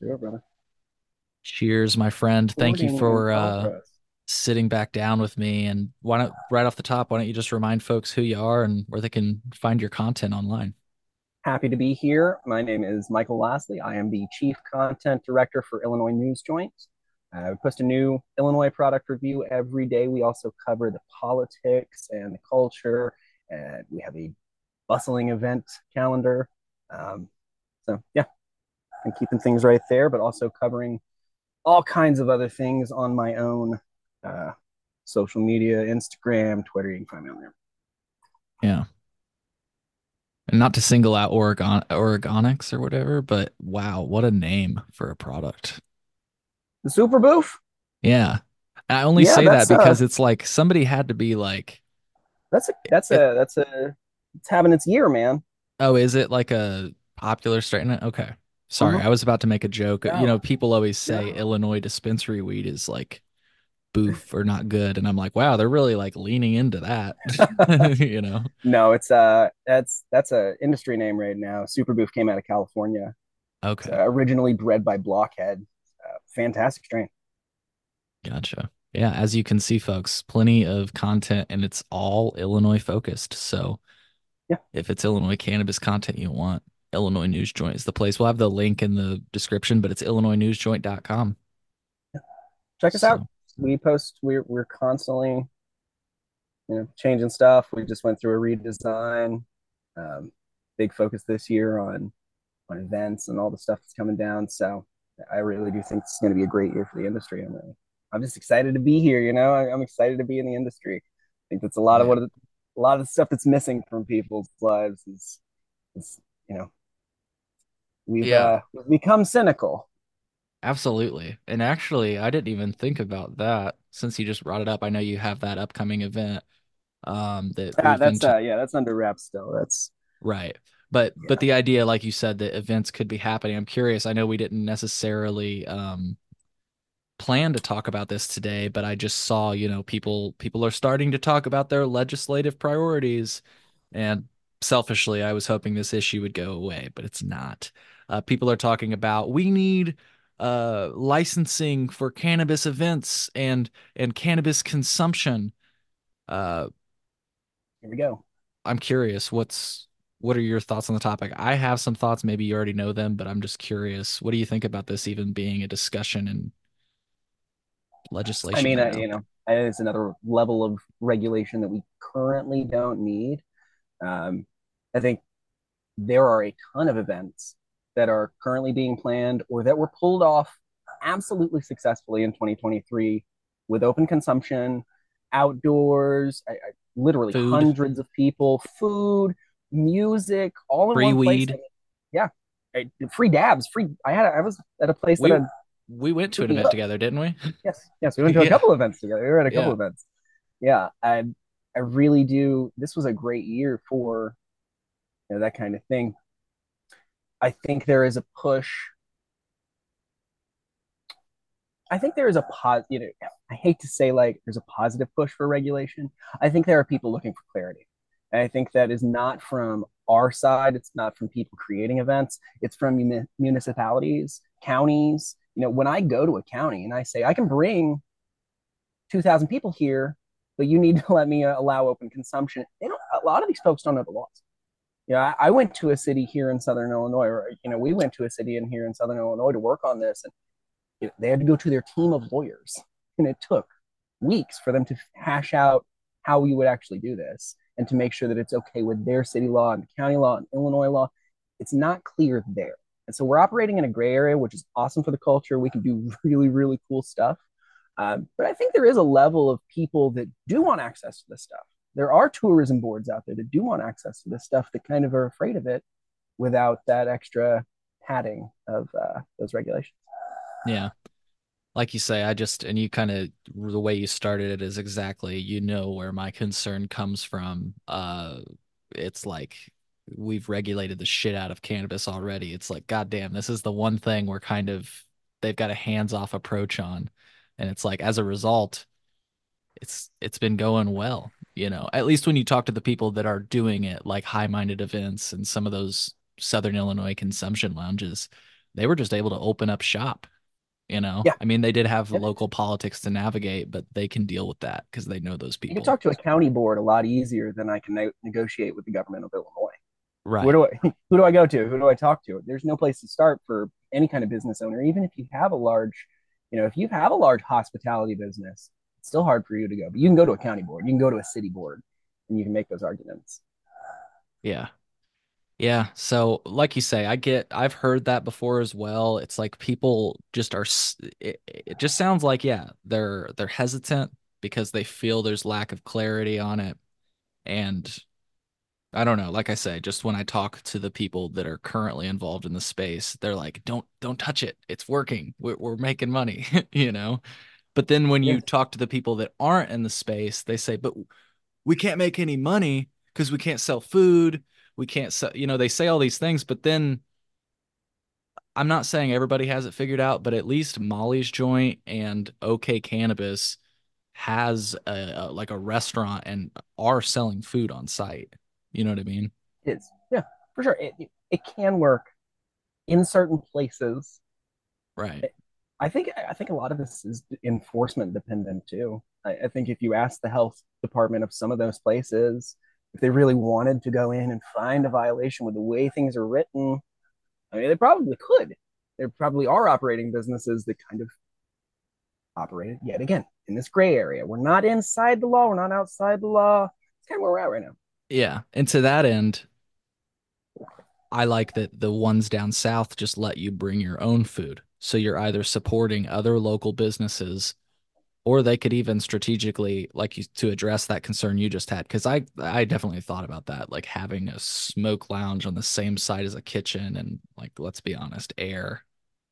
Sure, brother. Cheers, my friend. Thank you for uh, progress. sitting back down with me. And why don't, right off the top, why don't you just remind folks who you are and where they can find your content online? Happy to be here. My name is Michael Lasley. I am the Chief Content Director for Illinois News Joint. Uh, we post a new Illinois product review every day. We also cover the politics and the culture, and we have a bustling event calendar. Um, so, yeah, I'm keeping things right there, but also covering all kinds of other things on my own uh, social media, Instagram, Twitter. You can find me on there. Yeah. And not to single out Oregon Oregonics or whatever, but wow, what a name for a product. The Super Boof. Yeah. I only Yeah, say that uh because it's like somebody had to be like, that's a that's it, a that's a it's having its year, man. oh, is it like a popular strain? Okay. Sorry, Mm-hmm. I was about to make a joke. You know, people always say no, Illinois dispensary weed is like boof or not good. And I'm like, wow, they're really like leaning into that, you know? no. It's uh that's that's a industry name right now. Super Boof came out of California. Okay, uh, originally bred by Blockhead. Uh, fantastic strain. gotcha. Yeah, as you can see, folks, plenty of content and it's all Illinois focused. So Yeah, if it's Illinois cannabis content you want, Illinois News Joint is the place. We'll have the link in the description, but it's illinoisnewsjoint.com. check us out. We post. We're we're constantly you know changing stuff. We just went through a redesign. Um, big focus this year on on events and all the stuff that's coming down. So I really do think it's going to be a great year for the industry. I'm really, I'm just excited to be here. You know, I, I'm excited to be in the industry. I think that's a lot of what a lot of the stuff that's missing from people's lives is, is you know, we've yeah, uh, we've become cynical. absolutely. And actually, I didn't even think about that since you just brought it up. I know you have that upcoming event um that Ah, that's uh, yeah, that's under wraps still. That's right. But but the idea, like you said, that events could be happening. I'm curious. I know we didn't necessarily um plan to talk about this today, but I just saw, you know, people people are starting to talk about their legislative priorities. And selfishly, I was hoping this issue would go away, but it's not. Uh, people are talking about we need uh licensing for cannabis events and and cannabis consumption. Uh here we go. I'm curious, what's what are your thoughts on the topic? I have some thoughts, maybe you already know them, but I'm just curious. What do you think about this even being a discussion in legislation? I mean, right now? you know, it's another level of regulation that we currently don't need. Um, I think there are a ton of events that are currently being planned or that were pulled off absolutely successfully in 2023 with open consumption, outdoors, I, I, literally Food, hundreds of people, food, music, all in free one place. Weed. mean, yeah, I, free dabs, free. I had I was at a place that We had we went to an event together, didn't we? Yes, yes, we went to a Yeah. couple events together. We were at a couple Yeah. events. Yeah, I I really do. This was a great year for you know, that kind of thing. I think there is a push. I think there is a pos. You know, I hate to say like there's a positive push for regulation. I think there are people looking for clarity, and I think that is not from our side. It's not from people creating events. It's from mun- municipalities, counties. You know, when I go to a county and I say I can bring two thousand people here, but you need to let me uh, allow open consumption. They don't. A lot of these folks don't know the laws. You know, I, I went to a city here in Southern Illinois, or you know, we went to a city in here in Southern Illinois to work on this, and you know, they had to go to their team of lawyers, and it took weeks for them to hash out how we would actually do this and to make sure that it's okay with their city law and county law and Illinois law. It's not clear there. And so we're operating in a gray area, which is awesome for the culture. We can do really, really cool stuff. Um, but I think there is a level of people that do want access to this stuff. There are tourism boards out there that do want access to this stuff that kind of are afraid of it without that extra padding of uh, those regulations. Yeah. Like you say, I just and you kind of the way you started it is exactly you know where my concern comes from. Uh it's like we've regulated the shit out of cannabis already. It's like goddamn, this is the one thing we're kind of they've got a hands-off approach on. And it's like as a result, it's it's been going well, you know. At least when you talk to the people that are doing it, like high-minded events and some of those Southern Illinois consumption lounges, they were just able to open up shop. You know, Yeah. I mean, they did have Yep. local politics to navigate, but they can deal with that because they know those people. You can talk to a county board a lot easier than I can ne- negotiate with the government of Illinois. right. Where do I who do I go to? Who do I talk to? There's no place to start for any kind of business owner, even if you have a large, you know, if you have a large hospitality business, it's still hard for you to go. But you can go to a county board, you can go to a city board, and you can make those arguments. Yeah. Yeah. So, like you say, I get, I've heard that before as well. It's like people just are, it, it just sounds like, yeah, they're, they're hesitant because they feel there's lack of clarity on it. And I don't know, like I say, just when I talk to the people that are currently involved in the space, they're like, don't, don't touch it. It's working. We're, we're making money, you know? But then when you talk to the people that aren't in the space, they say, but we can't make any money because we can't sell food. We can't sell, you know, they say all these things, but then I'm not saying everybody has it figured out, but at least Molly's joint and OK Cannabis has a, a like a restaurant and are selling food on site. You know what I mean? It is, yeah, for sure. It it can work in certain places. Right. I think I think a lot of this is enforcement dependent too. I, I think if you ask the health department of some of those places, if they really wanted to go in and find a violation with the way things are written, I mean, they probably could. There probably are operating businesses that kind of operate yet again in this gray area. We're not inside the law. We're not outside the law. It's kind of where we're at right now. Yeah. And to that end, I like that the ones down south just let you bring your own food. So you're either supporting other local businesses or they could even strategically like you to address that concern you just had because I I definitely thought about that like having a smoke lounge on the same side as a kitchen and like let's be honest air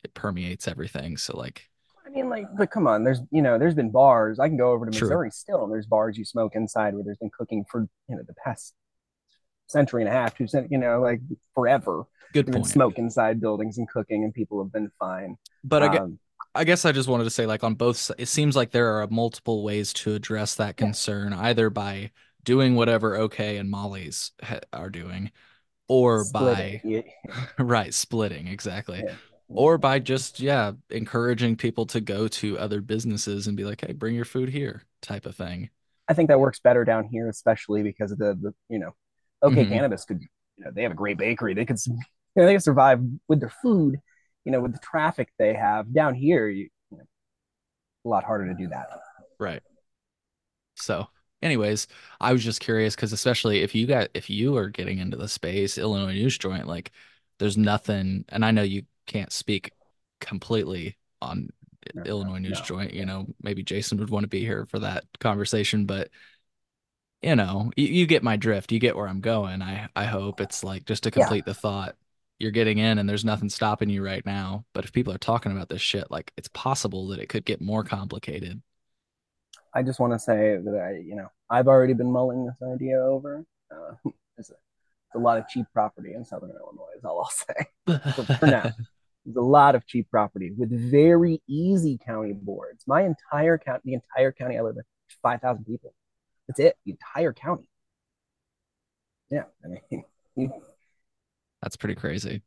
it permeates everything so like I mean, like, but come on, there's you know, there's been bars. I can go over to True. Missouri still, and there's bars you smoke inside where there's been cooking for you know the past century and a half, two cent, you know, like forever. good point smoke inside buildings and cooking, and people have been fine. but I, gue- Um, I guess I just wanted to say like on both it seems like there are multiple ways to address that Yeah. concern either by doing whatever OK and Molly's ha- are doing or split by. Yeah. right splitting exactly Yeah. or by just yeah encouraging people to go to other businesses and be like hey bring your food here type of thing I think that works better down here, especially because of the, the you know, OK Mhm. Cannabis could, you know, they have a great bakery. They could, you know, they can survive with their food, you know, with the traffic they have down here. You, you know, a lot harder to do that. right so anyways i was just curious because especially if you got if you are getting into the space illinois news joint like there's nothing and i know you can't speak completely on No, illinois news no. joint you know maybe jason would want to be here for that conversation but you know you, you get my drift you get where i'm going i i hope it's like just to Yeah. complete the thought you're getting in and there's nothing stopping you right now but if people are talking about this shit like it's possible that it could get more complicated I just want to say that I, you know, I've already been mulling this idea over. Uh, it's, a, it's a lot of cheap property in Southern Illinois, is all I'll say. For, for now, there's a lot of cheap property with very easy county boards. My entire county, the entire county I live in, five thousand people. That's it. The entire county. Yeah, I mean, That's pretty crazy.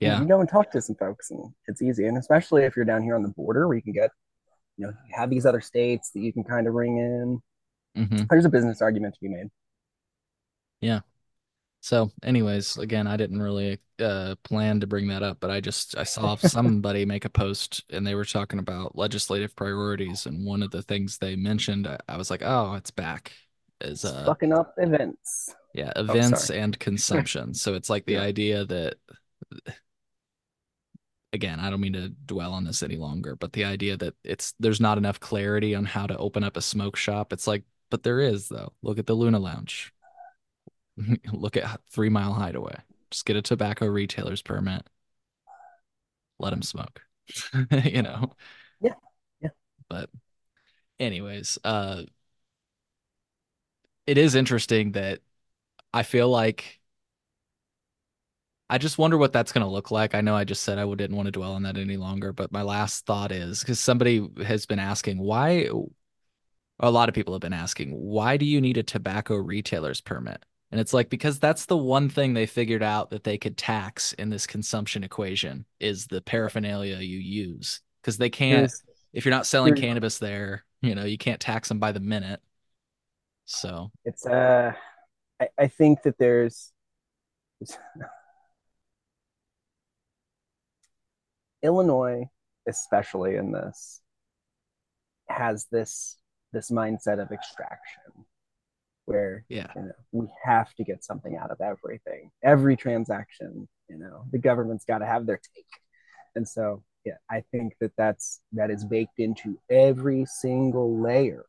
Yeah. You go and talk to some folks, and it's easy. And especially if you're down here on the border, where you can get, you know, you have these other states that you can kind of ring in. hmm There's a business argument to be made. So, anyways, again, I didn't really uh plan to bring that up, but I just I saw somebody make a post and they were talking about legislative priorities, and one of the things they mentioned, I, I was like, oh, it's back. Is uh fucking up events. yeah, events sorry. and consumption. So it's like the Yeah. idea that again, I don't mean to dwell on this any longer, but the idea that it's there's not enough clarity on how to open up a smoke shop. It's like, but there is though. Look at the Luna Lounge. Look at Three Mile Hideaway. Just get a tobacco retailer's permit. Let them smoke. you know. Yeah, yeah. But anyways, uh it is interesting that I feel like I just wonder what that's going to look like. I know I just said I didn't want to dwell on that any longer, but my last thought is because somebody has been asking why, a lot of people have been asking, why do you need a tobacco retailer's permit? And it's like because that's the one thing they figured out that they could tax in this consumption equation is the paraphernalia you use. Because they can't There's, if you're not selling there's- cannabis there, you know, you can't tax them by the minute. So it's uh, I, I think that there's Illinois, especially in this, has this this mindset of extraction, where yeah. you know we have to get something out of everything, every transaction. You know, the government's got to have their take, and so yeah, I think that that's that is baked into every single layer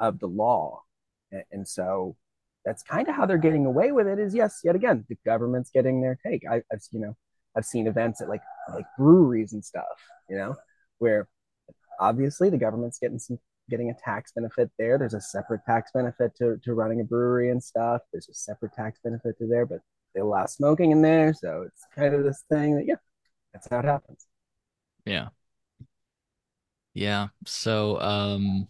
of the law, and, and so that's kind of how they're getting away with it. Is yes, yet again, the government's getting their take. I, I've you know I've seen events at like like breweries and stuff, you know, where obviously the government's getting some getting a tax benefit there. There's a separate tax benefit to, to running a brewery and stuff. There's a separate tax benefit to there, but they allow smoking in there. So it's kind of this thing that, yeah, that's how it happens. Yeah. Yeah. So um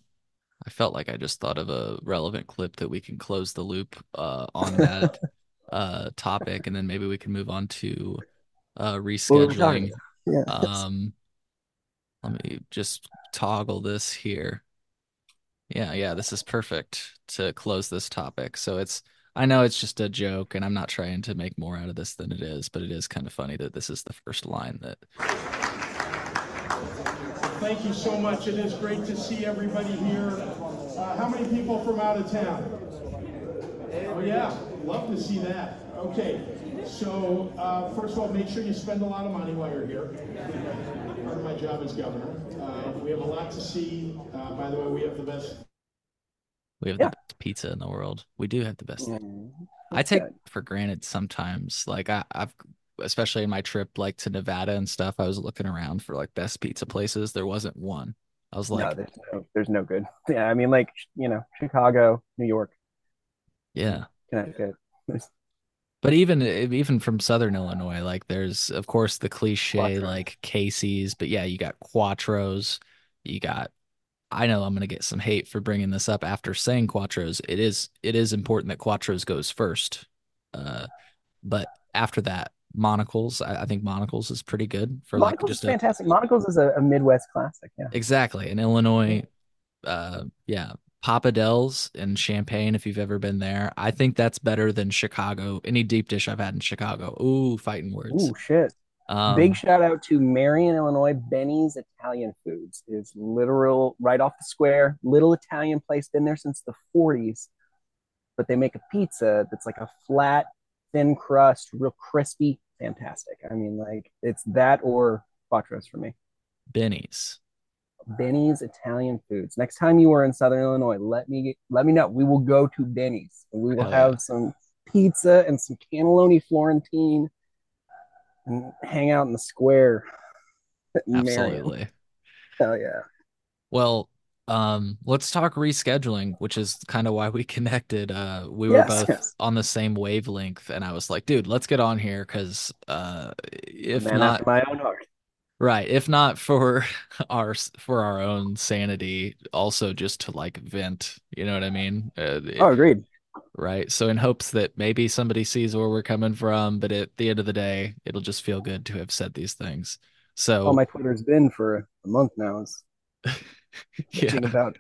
I felt like I just thought of a relevant clip that we can close the loop uh on that uh topic and then maybe we can move on to uh What were we talking rescheduling. Yeah. Um let me just toggle this here. Yeah, yeah, this is perfect to close this topic. So it's I know it's just a joke and I'm not trying to make more out of this than it is, but it is kind of funny that this is the first line that Thank you so much. It is great to see everybody here. Uh, how many people from out of town? Oh, yeah. Love to see that. Okay. So, uh, first of all, make sure you spend a lot of money while you're here. Part of my job as governor. Uh, we have a lot to see. Uh, by the way, we have the best we have Yeah. the best pizza in the world. We do have the best. Mm, I take good. for granted sometimes. Like I, I've especially in my trip like to Nevada and stuff, I was looking around for like best pizza places. There wasn't one. I was no, like, there's no, there's no good. Yeah, I mean, like you know, Chicago, New York, yeah. Connecticut. There's But even even from Southern Illinois, like there's of course the cliche Quatro. like Casey's, but yeah, you got Quatro's, you got. I know I'm gonna get some hate for bringing this up after saying Quatro's. It is it is important that Quatro's goes first, uh, but after that, Monical's. I, I think Monical's is pretty good for like Monical's is just a fantastic. Monical's is a, a Midwest classic. Yeah. exactly in Illinois. Uh, yeah, Papa Del's in Champaign, If you've ever been there, I think that's better than Chicago. Any deep dish I've had in Chicago. Ooh, fighting words. Ooh, shit. Um, Big shout out to Marion, Illinois. Benny's Italian Foods is literal right off the square. Little Italian place, been there since the 40s. But they make a pizza that's like a flat, thin crust, real crispy, fantastic. I mean, like it's that or Quatro's for me. Benny's. Benny's Italian Foods. Next time you are in Southern Illinois, let me let me know. We will go to Benny's and we will yeah. have some pizza and some cannelloni Florentine and hang out in the square. Absolutely. Hell yeah. Well, um, let's talk rescheduling, which is kind of why we connected. Uh, we were Yes, both yes. on the same wavelength, and I was like, dude, let's get on here because uh, if Man not, my own heart. Right, if not for our for our own sanity, also just to like vent, you know what I mean? Uh, Oh, agreed. right. So in hopes that maybe somebody sees where we're coming from, but at the end of the day, it'll just feel good to have said these things. So All my Twitter's been for a month now is yeah, about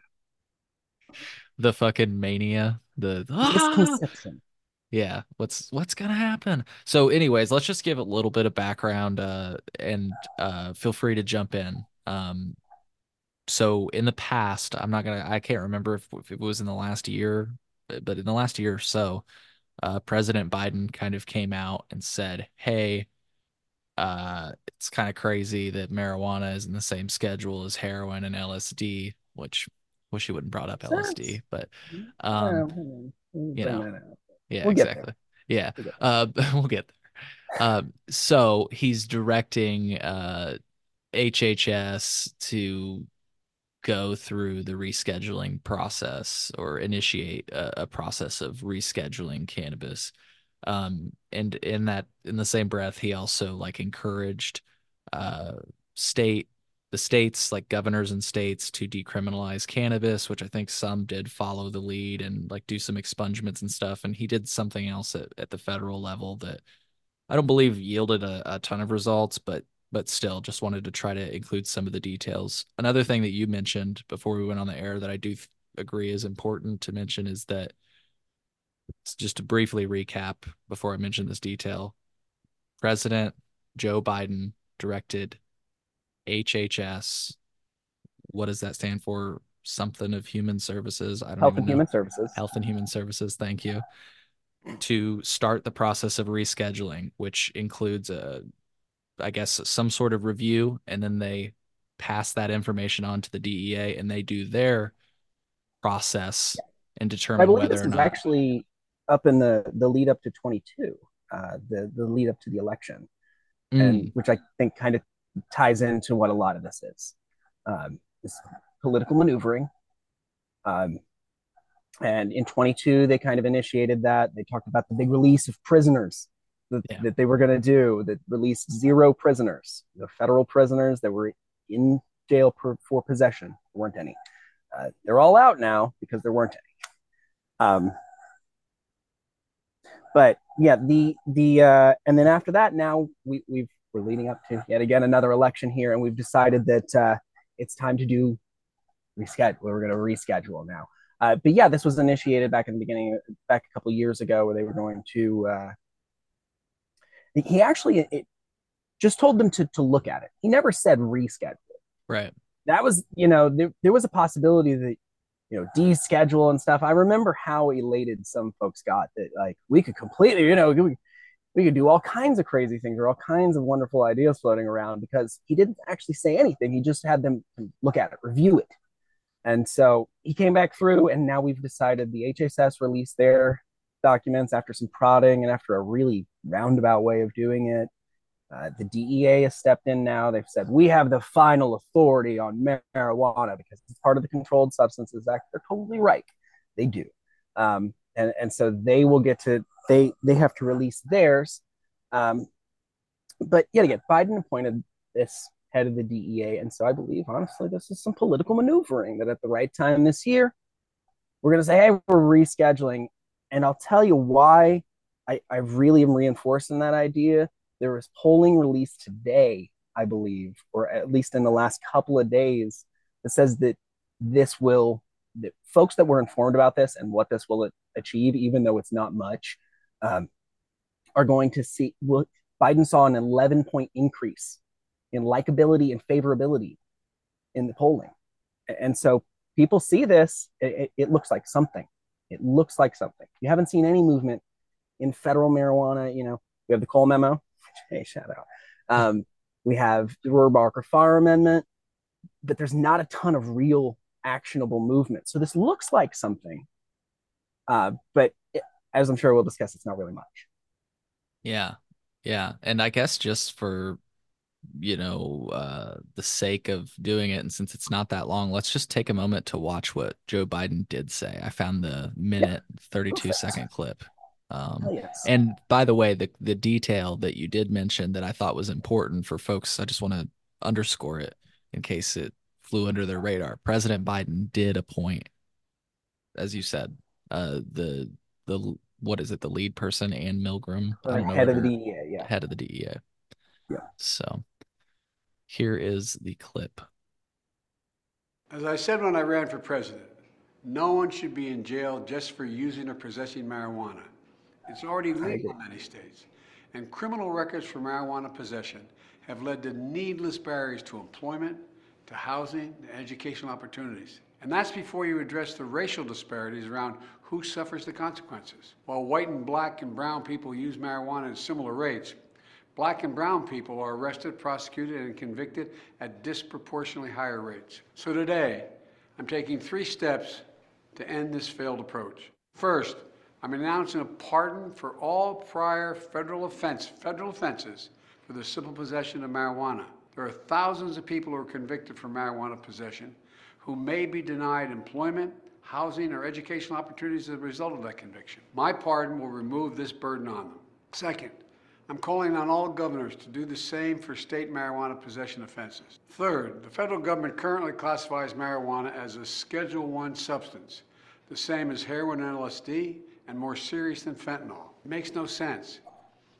the fucking mania, the misconception. Yeah, what's what's gonna happen? So, anyways, let's just give a little bit of background, uh, and uh, feel free to jump in. Um, so in the past, I'm not gonna, I can't remember if, if it was in the last year, but in the last year or so, uh, President Biden kind of came out and said, "Hey, uh, it's kind of crazy that marijuana is in the same schedule as heroin and LSD," which wish he wouldn't brought up LSD, but um, Yeah, you know. Yeah, We'll get there. exactly. Yeah. We'll get Uh, we'll get there. Um, so he's directing uh HHS to go through the rescheduling process or initiate a, a process of rescheduling cannabis. Um, and in that, in the same breath, he also like encouraged uh state the states, like governors and states, to decriminalize cannabis, which I think some did follow the lead and like do some expungements and stuff. And he did something else at, at the federal level that I don't believe yielded a, a ton of results, but but still just wanted to try to include some of the details. Another thing that you mentioned before we went on the air that I do th- agree is important to mention is that just to briefly recap before I mention this detail, President Joe Biden directed HHS. What does that stand for? Something of Human Services. I don't Health even and know. Human Services. Health and Human Services. Thank you. To start the process of rescheduling, which includes a, I guess, some sort of review, and then they pass that information on to the DEA, and they do their process and I determine believe whether this or is not. actually up in the the lead up to 22, uh, the the lead up to the election, Mm, and which I think kind of ties into what a lot of this is. Um, this political maneuvering. Um, and in 22, they kind of initiated that. They talked about the big release of prisoners that, Yeah. that they were going to do, that released zero prisoners, the federal prisoners that were in jail per, for possession. There weren't any. Uh, they're all out now because there weren't any. Um, but yeah, the the uh, and then after that, now we we've we're leading up to yet again another election here, and we've decided that uh, it's time to do reschedule. We're going to reschedule now. Uh, but yeah, this was initiated back in the beginning, back a couple of years ago, where they were going to. Uh, he actually it just told them to to look at it. He never said reschedule. right. That was, you know, there, there was a possibility that, you know, deschedule and stuff. I remember how elated some folks got that like we could completely, you know, we, could do all kinds of crazy things or all kinds of wonderful ideas floating around because he didn't actually say anything. He just had them look at it, review it. And so he came back through, and now we've decided the HSS released their documents after some prodding and after a really roundabout way of doing it. Uh, the DEA has stepped in now. They've said we have the final authority on marijuana because it's part of the Controlled Substances Act. They're totally right. They do, um, and and so they will get to they they have to release theirs. Um, but yet again, Biden appointed this head of the DEA, and so I believe honestly this is some political maneuvering that at the right time this year we're going to say, hey, we're rescheduling, and I'll tell you why. I, I really am reinforcing that idea there was polling released today, I believe, or at least in the last couple of days, that says that this will, that folks that were informed about this and what this will achieve, even though it's not much, um, are going to see. Biden saw an 11 point increase in likability and favorability in the polling. And so people see this, it, it looks like something. It looks like something. You haven't seen any movement in federal marijuana. You know, we have the Cole memo, hey, shout out. Um, we have the Rohrabacher Farr Amendment, but there's not a ton of real actionable movement. So this looks like something, uh, but it, as I'm sure we'll discuss, it's not really much. Yeah. Yeah. And I guess just for, you know, uh, the sake of doing it, and since it's not that long, let's just take a moment to watch what Joe Biden did say. I found the minute, 32 Perfect. second clip. Um, yes. and by the way, the the detail that you did mention that I thought was important for folks, I just want to underscore it in case it flew under their radar. President Biden did appoint, as you said, uh, the the what is it, the lead person, Ann Milgram, I uh, head what of the DEA, yeah. head of the DEA. Yeah. So here is the clip. As I said when I ran for president, no one should be in jail just for using or possessing marijuana. It's already legal in many states. And criminal records for marijuana possession have led to needless barriers to employment, to housing, to educational opportunities. And that's before you address the racial disparities around who suffers the consequences. While white and black and brown people use marijuana at similar rates, Black and brown people are arrested, prosecuted, and convicted at disproportionately higher rates. So today, I'm taking three steps to end this failed approach. First, I'm announcing a pardon for all prior federal offense, federal offenses for the simple possession of marijuana. There are thousands of people who are convicted for marijuana possession who may be denied employment, housing, or educational opportunities as a result of that conviction. My pardon will remove this burden on them. Second, I'm calling on all governors to do the same for state marijuana possession offenses. Third, the federal government currently classifies marijuana as a Schedule 1 substance, the same as heroin and LSD, and more serious than fentanyl. It makes no sense.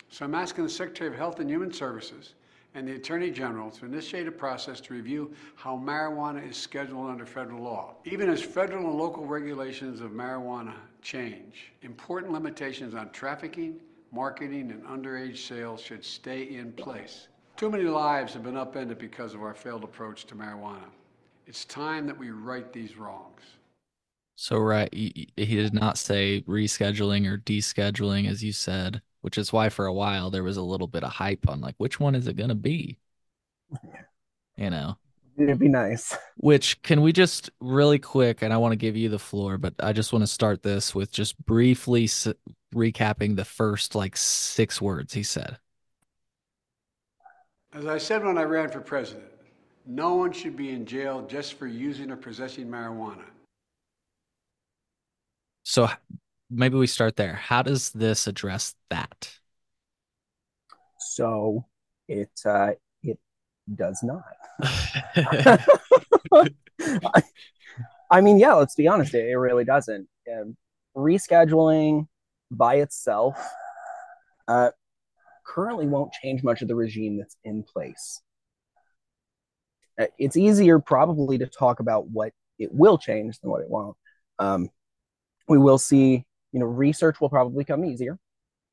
So I'm asking the Secretary of Health and Human Services and the Attorney General to initiate a process to review how marijuana is scheduled under federal law. Even as federal and local regulations of marijuana change, important limitations on trafficking, marketing, and underage sales should stay in place. Too many lives have been upended because of our failed approach to marijuana. It's time that we right these wrongs. So right, he, he did not say rescheduling or descheduling, as you said, which is why for a while there was a little bit of hype on like which one is it going to be. You know, it'd be nice. Which can we just really quick, and I want to give you the floor, but I just want to start this with just briefly s- recapping the first like six words he said. As I said when I ran for president, no one should be in jail just for using or possessing marijuana. So maybe we start there. How does this address that? So it uh, it does not. I, I, mean, yeah, let's be honest, it, it really doesn't. Um, rescheduling by itself uh, currently won't change much of the regime that's in place. Uh, it's easier probably to talk about what it will change than what it won't. Um, we will see, you know, research will probably come easier.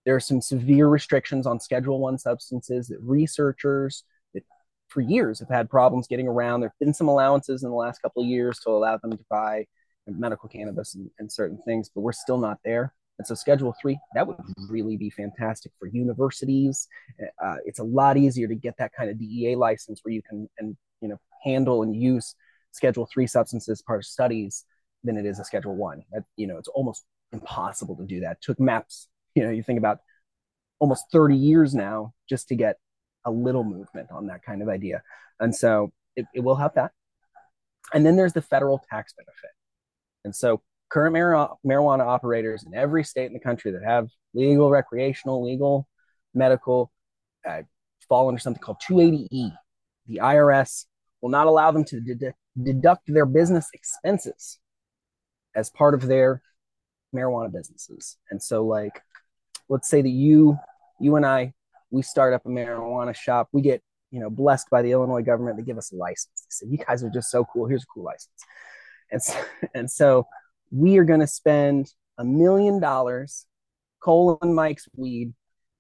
There are some severe restrictions on Schedule One substances that researchers that for years have had problems getting around. There have been some allowances in the last couple of years to allow them to buy medical cannabis and, and certain things, but we're still not there. And so Schedule Three that would really be fantastic for universities. Uh, it's a lot easier to get that kind of DEA license where you can and you know handle and use Schedule Three substances part of studies than it is a Schedule One. That you know, it's almost impossible to do that. It took MAPS, you know, you think about almost 30 years now just to get a little movement on that kind of idea. And so it, it will help that. And then there's the federal tax benefit. And so current mar- marijuana operators in every state in the country that have legal, recreational, legal, medical uh, fall under something called 280E. The IRS will not allow them to deduct their business expenses as part of their marijuana businesses. And so, like, let's say that you, you and I, we start up a marijuana shop. We get, you know, blessed by the Illinois government. They give us a license. They say, "You guys are just so cool. Here's a cool license." And so, and so we are going to spend a million dollars, Cole and Mike's weed,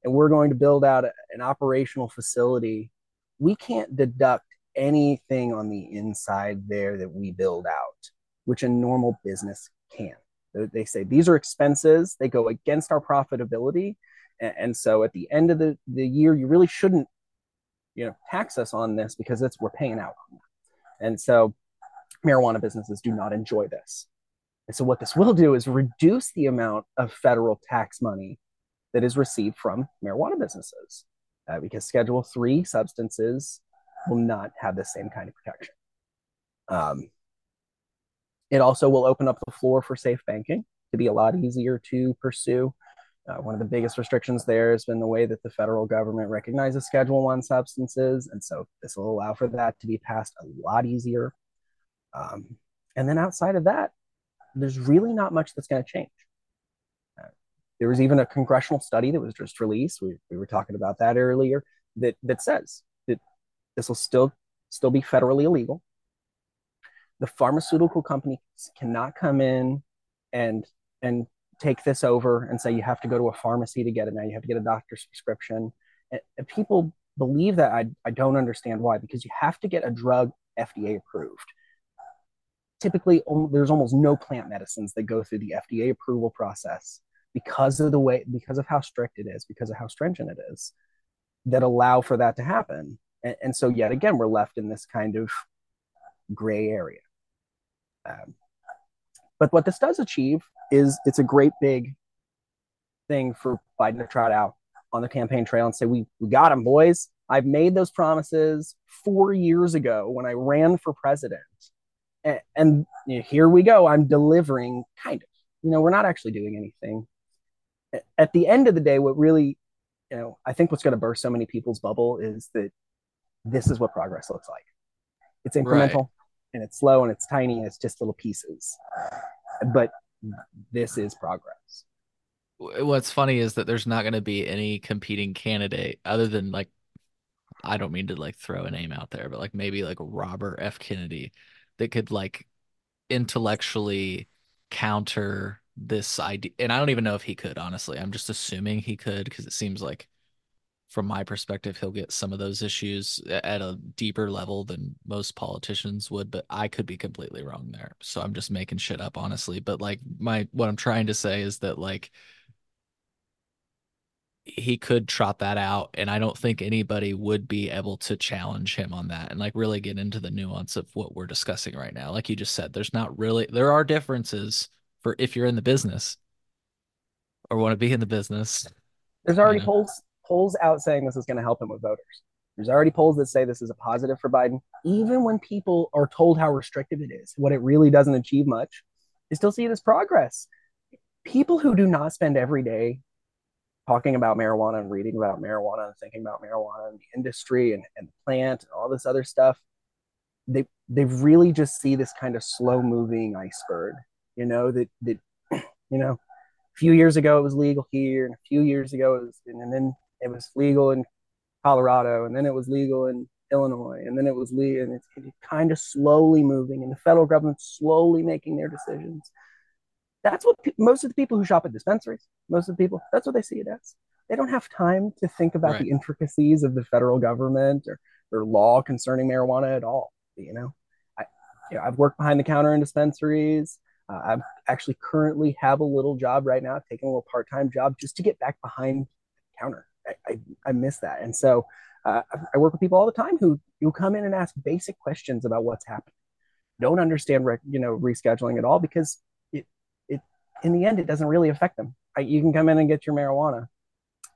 and we're going to build out a, an operational facility. We can't deduct anything on the inside there that we build out which a normal business can. They say these are expenses, they go against our profitability. And, so at the end of the, the year, you really shouldn't you know tax us on this because it's we're paying out And so marijuana businesses do not enjoy this. And so what this will do is reduce the amount of federal tax money that is received from marijuana businesses uh, because Schedule Three substances will not have the same kind of protection. Um, it also will open up the floor for safe banking to be a lot easier to pursue. Uh, one of the biggest restrictions there has been the way that the federal government recognizes Schedule One substances, and so this will allow for that to be passed a lot easier. Um, and then outside of that, there's really not much that's going to change. Uh, there was even a congressional study that was just released. We, we were talking about that earlier. That that says that this will still still be federally illegal the pharmaceutical companies cannot come in and and take this over and say you have to go to a pharmacy to get it. Now you have to get a doctor's prescription. And, people believe that. I, I don't understand why because you have to get a drug fda approved. Typically there's almost no plant medicines that go through the fda approval process because of the way because of how strict it is because of how stringent it is that allow for that to happen. And, and so yet again we're left in this kind of gray area um, but what this does achieve is it's a great big thing for Biden to trot out on the campaign trail and say, we, we got him, boys. I've made those promises four years ago when I ran for president. And, and you know, here we go. I'm delivering, kind of. You know, we're not actually doing anything. At the end of the day, what really you know, I think what's going to burst so many people's bubble is that this is what progress looks like. It's incremental right. And it's slow and it's tiny and it's just little pieces. But this is progress. What's funny is that there's not going to be any competing candidate other than like I don't mean to like throw a name out there, but like maybe like Robert F. Kennedy that could like intellectually counter this idea. And I don't even know if he could, honestly. I'm just assuming he could because it seems like, from my perspective, he'll get some of those issues at a deeper level than most politicians would. But I could be completely wrong there. So I'm just making shit up, honestly. But like, my what I'm trying to say is that like, he could trot that out and i don't think anybody would be able to challenge him on that and like really get into the nuance of what we're discussing right now like you just said there's not really there are differences for if you're in the business or want to be in the business there's already know? Polls out saying this is going to help him with voters. There's already polls that say this is a positive for biden. Even when people are told how restrictive it is what it really doesn't achieve much they still see this progress. People who do not spend every day talking about marijuana and reading about marijuana and thinking about marijuana and the industry and, and the plant and all this other stuff, they they really just see this kind of slow moving iceberg, you know, that that you know, a few years ago it was legal here, and a few years ago it was and then it was legal in Colorado, and then it was legal in Illinois, and then it was legal, and it's, kind of slowly moving, and the federal government slowly making their decisions that's what pe- most of the people who shop at dispensaries, most of the people, that's what they see it as. They don't have time to think about right. the intricacies of the federal government or, or law concerning marijuana at all. You know, I, you know, I've worked behind the counter in dispensaries. Uh, I actually currently have a little job right now, taking a little part-time job just to get back behind the counter. I, I, I miss that. And so uh, I work with people all the time who, who come in and ask basic questions about what's happening. Don't understand, you know, rescheduling at all because it it in the end, it doesn't really affect them. Right? You can come in and get your marijuana.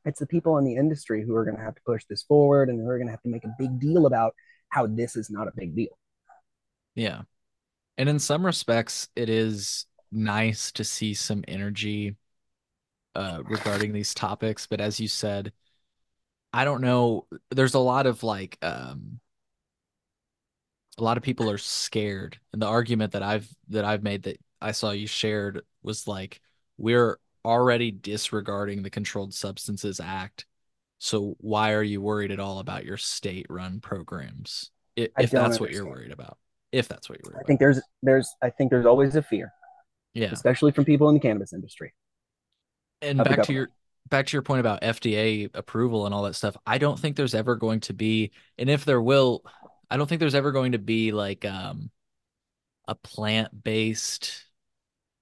It's the people in the industry who are going to have to push this forward and who are going to have to make a big deal about how this is not a big deal. Yeah. And in some respects, it is nice to see some energy uh, regarding these topics. But as you said, I don't know. There's a lot of like, um, a lot of people are scared, and the argument that I've that I've made that I saw you shared was like we're already disregarding the Controlled Substances Act. So why are you worried at all about your state run programs? If, if that's understand. what you're worried about. If that's what you're worried I about. think there's there's I think there's always a fear. Yeah. Especially from people in the cannabis industry. And back to your back to your point about FDA approval and all that stuff. I don't think there's ever going to be and if there will I don't think there's ever going to be like um a plant-based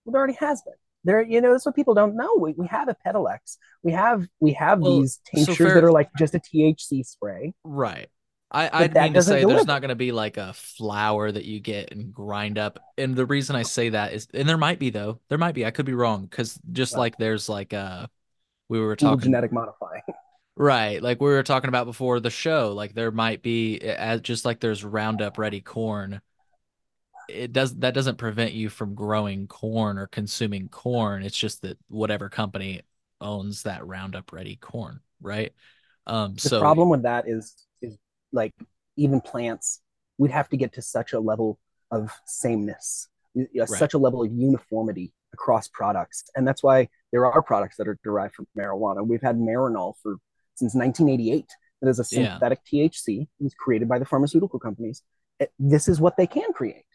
well, there already has been. There, you know, that's what people don't know. We, we have a Pedalex. We have we have well, these tinctures so fair, that are like just a THC spray. Right. I, I'd mean to say there's not going to be like a flower that you get and grind up. And the reason I say that is, and there might be though, there might be. I could be wrong because just right. like there's like uh, we were talking genetic modifying. Right, like we were talking about before the show, like there might be as just like there's Roundup Ready corn it does that doesn't prevent you from growing corn or consuming corn. It's just that whatever company owns that Roundup Ready corn, right? Um, so the so problem with that is like even plants, we'd have to get to such a level of sameness, right. such a level of uniformity across products, and that's why there are products that are derived from marijuana. We've had Marinol for since 1988. That is a synthetic yeah. THC. It was created by the pharmaceutical companies. It, this is what they can create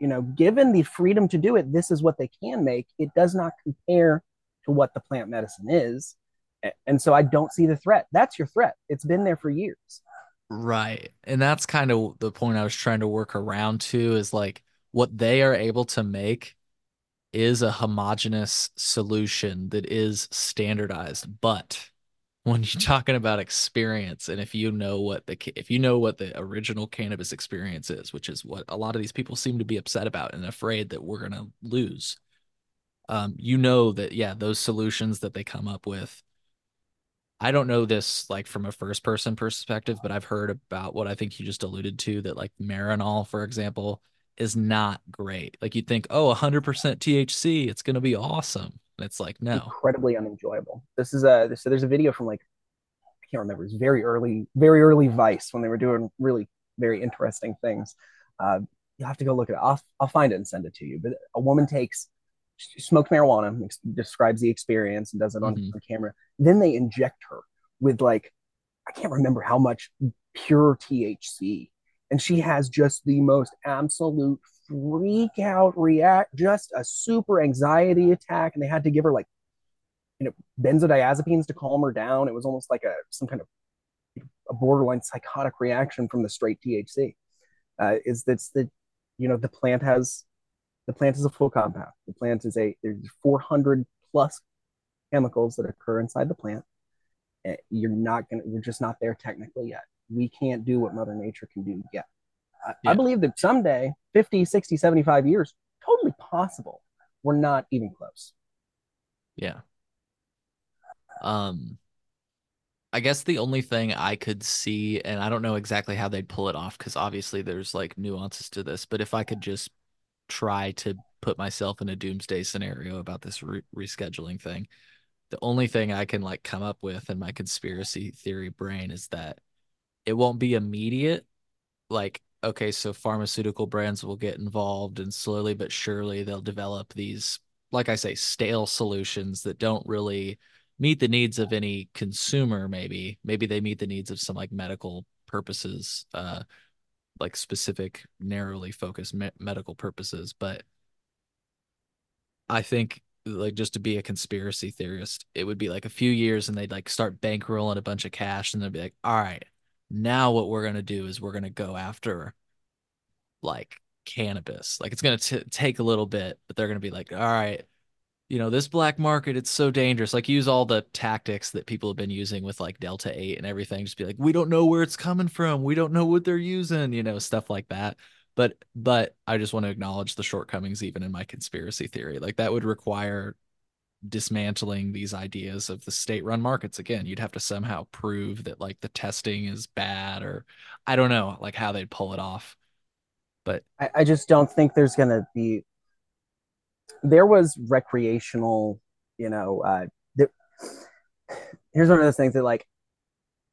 you know, given the freedom to do it, this is what they can make. It does not compare to what the plant medicine is. And so I don't see the threat. That's your threat. It's been there for years. Right. And that's kind of the point I was trying to work around to is like what they are able to make is a homogenous solution that is standardized. But when you're talking about experience and if you know what the if you know what the original cannabis experience is which is what a lot of these people seem to be upset about and afraid that we're going to lose um, you know that yeah those solutions that they come up with i don't know this like from a first person perspective but i've heard about what i think you just alluded to that like marinol for example is not great like you'd think oh 100% thc it's going to be awesome and it's like no, incredibly unenjoyable. This is a so there's a video from like can't remember. It was very early, very early Vice when they were doing really very interesting things. Uh, you have to go look at it. I'll, I'll find it and send it to you. But a woman takes smoked marijuana, describes the experience and does it on, mm-hmm. on camera. Then they inject her with like I can't remember how much pure THC, and she has just the most absolute freak out react, just a super anxiety attack, and they had to give her like you know benzodiazepines to calm her down. It was almost like a some kind of a borderline psychotic reaction from the straight THC. Uh, is that's the you know the plant has the plant is a full compound. The plant is a there's 400 plus chemicals that occur inside the plant. Eh, you're not gonna you're just not there technically yet. We can't do what Mother Nature can do yet. I, yeah. I believe that someday, 50, 60, 75 years, totally possible. We're not even close. Yeah. Um I guess the only thing I could see, and I don't know exactly how they'd pull it off because obviously there's like nuances to this, but if I could just try to put myself in a doomsday scenario about this re- rescheduling thing, the only thing I can like come up with in my conspiracy theory brain is that it won't be immediate. Like, okay, so pharmaceutical brands will get involved and slowly but surely they'll develop these, like I say, stale solutions that don't really meet the needs of any consumer maybe maybe they meet the needs of some like medical purposes uh like specific narrowly focused me- medical purposes but i think like just to be a conspiracy theorist it would be like a few years and they'd like start bankrolling a bunch of cash and they'd be like all right now what we're going to do is we're going to go after like cannabis. Like it's going to take a little bit but they're going to be like all right you know, this black market, it's so dangerous. Like use all the tactics that people have been using with like Delta 8 and everything. Just be like, we don't know where it's coming from. We don't know what they're using, you know, stuff like that. But but I just want to acknowledge the shortcomings even in my conspiracy theory. Like that would require dismantling these ideas of the state run markets again. You'd have to somehow prove that like the testing is bad or I don't know, like how they'd pull it off. But I, I just don't think there's gonna be there was recreational, you know, uh, there, here's one of those things that like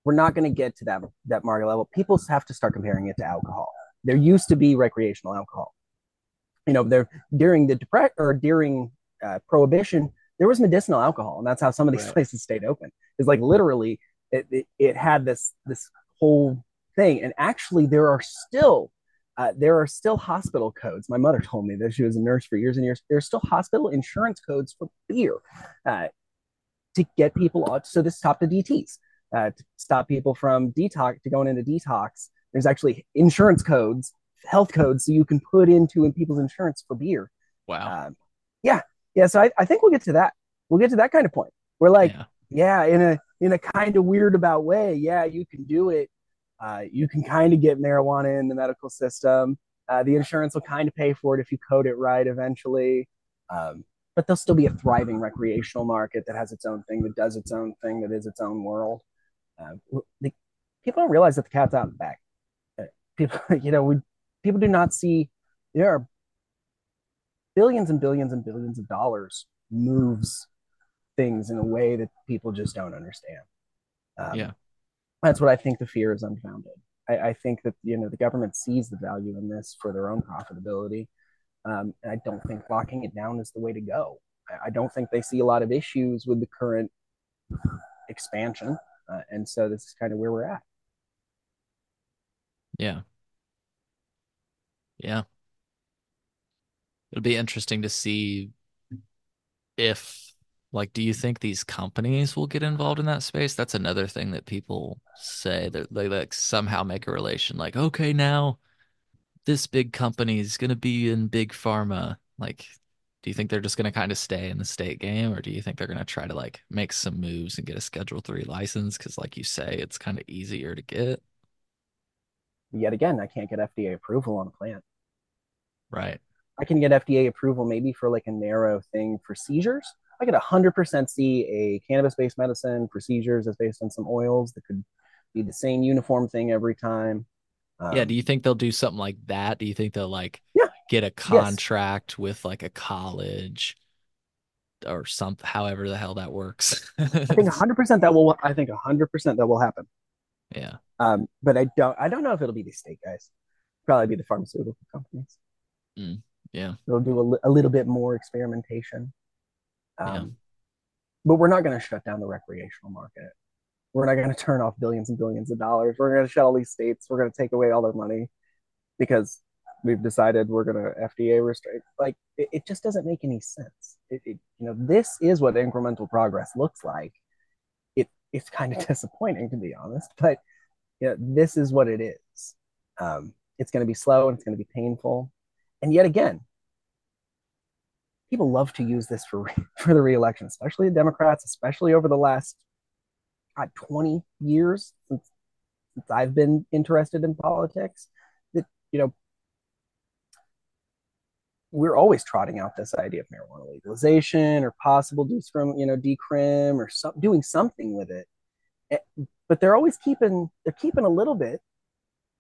we're not going to get to that that market level. People have to start comparing it to alcohol. There used to be recreational alcohol. You know, there during the depression or during uh, prohibition, there was medicinal alcohol, and that's how some of these right. places stayed open. Is like literally, it, it, it had this this whole thing, and actually, there are still uh, there are still hospital codes. My mother told me that she was a nurse for years and years. There are still hospital insurance codes for beer uh, to get people out. So this stop the DTS uh, to stop people from detox to going into detox. There's actually insurance codes, health codes, so you can put into in people's insurance for beer. Wow. Um, yeah, yeah. So I, I think we'll get to that. We'll get to that kind of point. We're like, yeah, yeah in a in a kind of weird about way. Yeah, you can do it uh, you can kind of get marijuana in the medical system. Uh, the insurance will kind of pay for it if you code it right eventually. Um, but there'll still be a thriving recreational market that has its own thing, that does its own thing, that is its own world. Uh, the, people don't realize that the cat's out in the bag. Uh, people, you know, we, people do not see there are billions and billions and billions of dollars moves things in a way that people just don't understand. Um, yeah that's what I think the fear is unfounded. I, I, think that you know the government sees the value in this for their own profitability, um, and I don't think locking it down is the way to go. I, I, don't think they see a lot of issues with the current expansion, uh, and so this is kind of where we're at. Yeah. Yeah. It'll be interesting to see if like, do you think these companies will get involved in that space? That's another thing that people say that they like somehow make a relation. Like, okay, now this big company is going to be in big pharma. Like, do you think they're just going to kind of stay in the state game, or do you think they're going to try to like make some moves and get a Schedule Three license? Because, like you say, it's kind of easier to get. Yet again, I can't get FDA approval on a plant. Right. I can get FDA approval maybe for like a narrow thing for seizures I could 100% see a cannabis based medicine procedures that's based on some oils that could be the same uniform thing every time. Um, yeah. Do you think they'll do something like that? Do you think they'll like yeah. get a contract yes. with like a college or some however the hell that works. I think 100% that will I think 100% that will happen. yeah. Um, but I don't I don't know if it'll be the state guys. Probably be the pharmaceutical companies. Yeah. They'll do a, a little bit more experimentation. Um, Yeah. But we're not going to shut down the recreational market. We're not going to turn off billions and billions of dollars. We're going to shut all these states. We're going to take away all their money because we've decided we're going to FDA restrict. Like it, it just doesn't make any sense. It, it, you know, this is what incremental progress looks like. It it's kind of disappointing to be honest, but you know, this is what it is. Um, it's going to be slow and it's going to be painful, and yet again, people love to use this for for the reelection, especially the Democrats, especially over the last God, 20 years since since I've been interested in politics. That you know, we're always trotting out this idea of marijuana legalization or possible decrim, you know, decrim or some, doing something with it. Eh, But they're always keeping they're keeping a little bit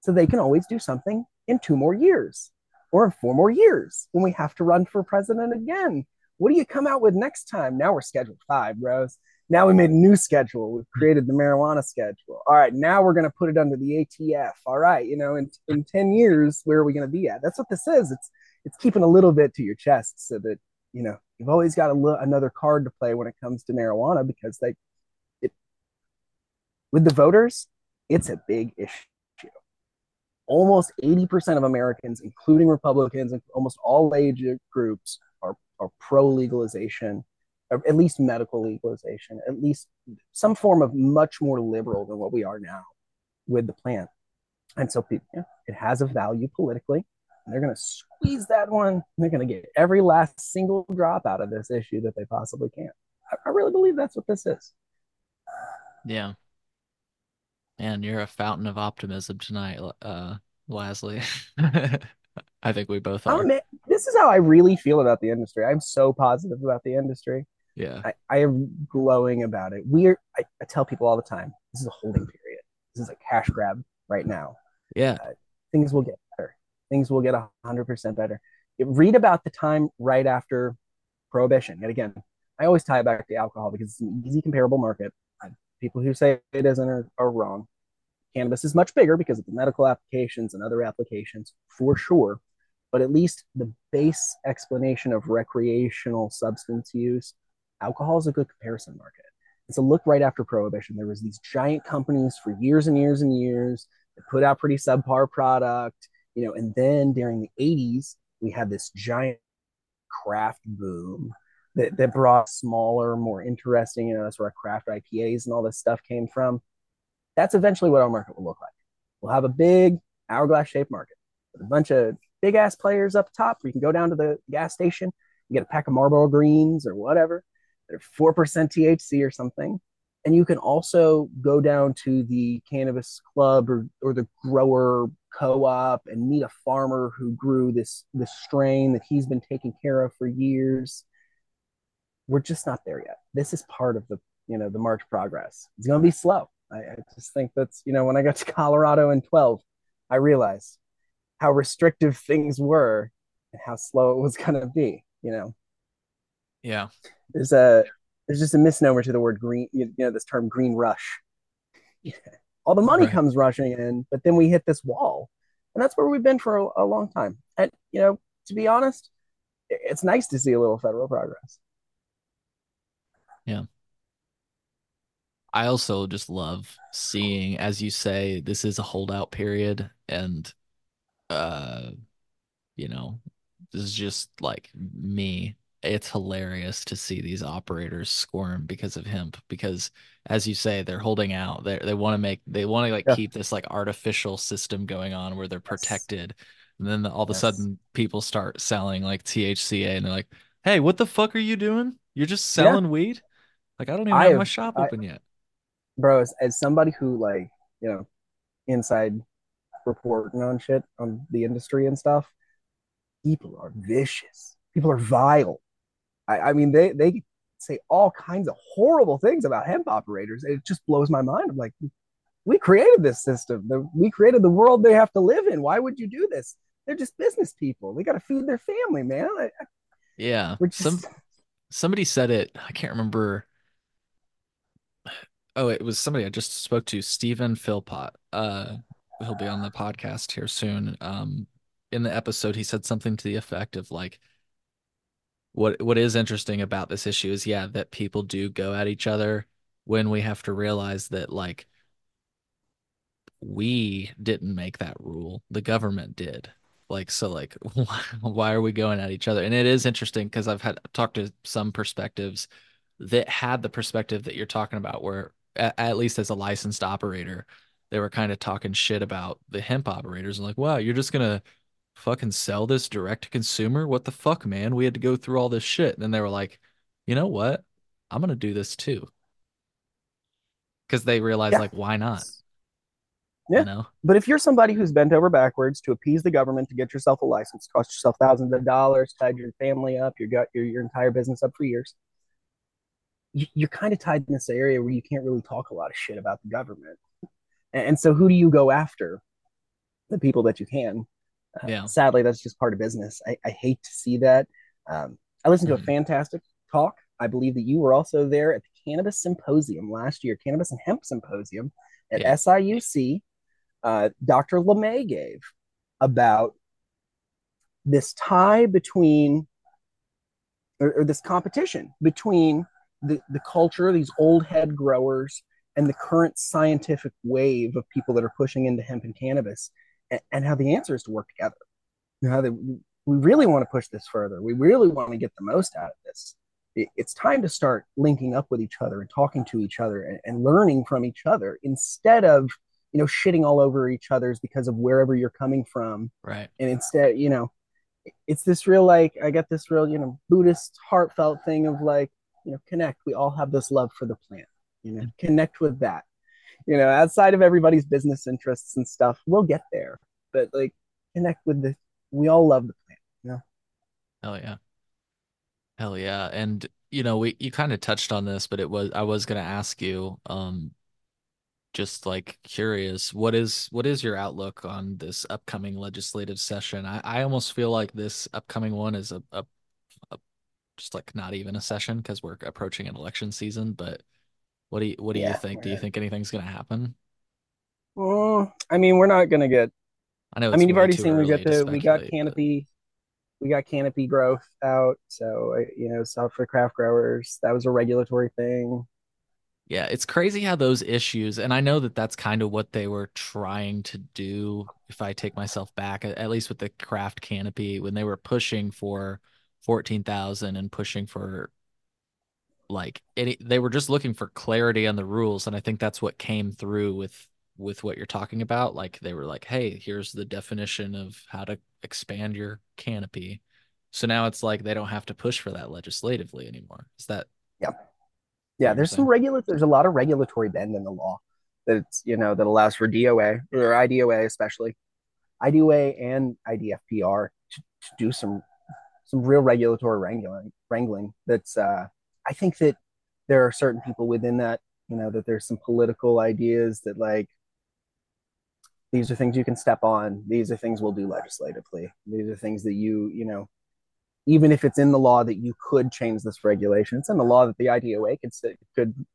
so they can always do something in two more years or four more years when we have to run for president again. What do you come out with next time? Now we're scheduled five, bros. Now we made a new schedule. We've created the marijuana schedule. All right, now we're going to put it under the ATF. All right, you know, in, in 10 years, where are we going to be at? That's what this is. It's it's keeping a little bit to your chest so that, you know, you've always got a another card to play when it comes to marijuana because they, it, with the voters, it's a big issue almost 80% of Americans, including Republicans and almost all age groups, are, are pro legalization, at least medical legalization, at least some form of much more liberal than what we are now with the plant. And so people, yeah, it has a value politically. They're going to squeeze that one. They're going to get every last single drop out of this issue that they possibly can. I, I really believe that's what this is. Yeah. Man, you're a fountain of optimism tonight, uh, Lasley. I think we both Oh, are. man, this is how I really feel about the industry. I'm so positive about the industry. Yeah. I, I am glowing about it. We're I, I tell people all the time, this is a holding period. This is a cash grab right now. Yeah. Things will get better. Things will get hundred percent better. You read about the time right after prohibition. And again, I always tie it back to alcohol because it's an easy comparable market. People who say it isn't are, are wrong. Cannabis is much bigger because of the medical applications and other applications for sure. But at least the base explanation of recreational substance use alcohol is a good comparison market. And so look right after prohibition, there was these giant companies for years and years and years that put out pretty subpar product, you know, and then during the 80s, we had this giant craft boom that, that brought smaller, more interesting, you know, that's where craft IPAs and all this stuff came from. That's eventually what our market will look like. We'll have a big hourglass shaped market with a bunch of big ass players up top where you can go down to the gas station, you get a pack of Marlboro Greens or whatever they're 4% THC or something. And you can also go down to the cannabis club or, or the grower co-op and meet a farmer who grew this this strain that he's been taking care of for years. We're just not there yet. This is part of the you know the march progress. It's going to be slow. I, I just think that's you know when I got to Colorado in 12, I realized how restrictive things were and how slow it was going to be. You know, Yeah. there's a there's just a misnomer to the word green you know this term green rush all the money Right. comes rushing in but then we hit this wall and that's where we've been for a, a long time and you know to be honest it's nice to see a little federal progress I also just love seeing, as you say, this is a holdout period, and uh, you know, this is just like me. It's hilarious to see these operators squirm because of hemp, because as you say, they're holding out. They they want to make they want to like Yeah. keep this like artificial system going on where they're Yes. protected, and then all of a Yes. sudden people start selling like THCA, and they're like, "Hey, what the fuck are you doing? You're just Yeah. selling weed? Like I don't even I have my shop I- open yet." bro as, as somebody who like you know inside reporting on shit on the industry and stuff people are vicious. People are vile. I, I mean they they say all kinds of horrible things about hemp operators it just blows my mind. I'm like we created this system. The- we created the world they have to live in. Why would you do this? They're just business people. They got to feed their family man. I, Yeah, just some somebody said it. I can't remember. Oh, it was somebody I just spoke to, Stephen Philpott. Uh, he'll be on the podcast here soon. Um, in the episode, he said something to the effect of like, what what is interesting about this issue is yeah that people do go at each other when we have to realize that like we didn't make that rule the government did like so like why, why are we going at each other and it is interesting because i've had talked to some perspectives that had the perspective that you're talking about where at, at least as a licensed operator they were kind of talking shit about the hemp operators. And like wow you're just gonna fucking sell this direct to consumer? What the fuck man? We had to go through all this shit. And then they were like you know what? I'm gonna do this too. Because they realized Yeah. like why not? Yeah. you know? But if you're somebody who's bent over backwards to appease the government to get yourself a license, cost yourself thousands of dollars, tied your family up, you got your, your entire business up for years, you're kind of tied in this area where you can't really talk a lot of shit about the government. And, so who do you go after? The people that you can. Uh, Yeah. Sadly, that's just part of business. I, I hate to see that. Um, I listened to Mhm. a fantastic talk. I believe that you were also there at the Cannabis Symposium last year, Cannabis and Hemp Symposium at Yeah. SIUC. Uh, Dr. LeMay gave about this tie between, or, or this competition between the, the culture, these old head growers, and the current scientific wave of people that are pushing into hemp and cannabis, and, and how the answer is to work together. You know, how they, we really want to push this further. We really want to get the most out of this. It, it's time to start linking up with each other and talking to each other and, and learning from each other instead of you know shitting all over each other's because of wherever you're coming from right and instead you know it's this real like i got this real you know buddhist heartfelt thing of like you know connect we all have this love for the plant you know connect with that you know outside of everybody's business interests and stuff we'll get there but like connect with the we all love the plant you know Hell yeah. Hell yeah. And you know, we you kind of touched on this, but it was I was gonna ask you, um, just like curious, what is what is your outlook on this upcoming legislative session? I, I almost feel like this upcoming one is a, a just like not even a session because we're approaching an election season, but what do you what do you think? Do you think anything's gonna happen? Mm, i mean we're not gonna get I know i mean you've already seen we get the we got speculate, but- canopy we got canopy growth out so uh, you know stuff for craft growers that was a regulatory thing Yeah, it's crazy how those issues, and I know that that's kind of what they were trying to do. If I take myself back, at least with the craft canopy, when they were pushing for 14,000 and pushing for like any, they were just looking for clarity on the rules. And I think that's what came through with with what you're talking about. Like they were like, hey, here's the definition of how to expand your canopy. So now it's like they don't have to push for that legislatively anymore. Is that yeah you're there's some saying? regula there's a lot of regulatory bend in the law that's you know that allows for doa or idoa especially idoa and idfpr to, to do some some real regulatory wrangling wrangling that's uh i think that there are certain people within that you know that there's some political ideas that like these are things you can step on. These are things we'll do legislatively. These are things that you you know even if it's in the law that you could change this regulation it's in the law that the idoa could could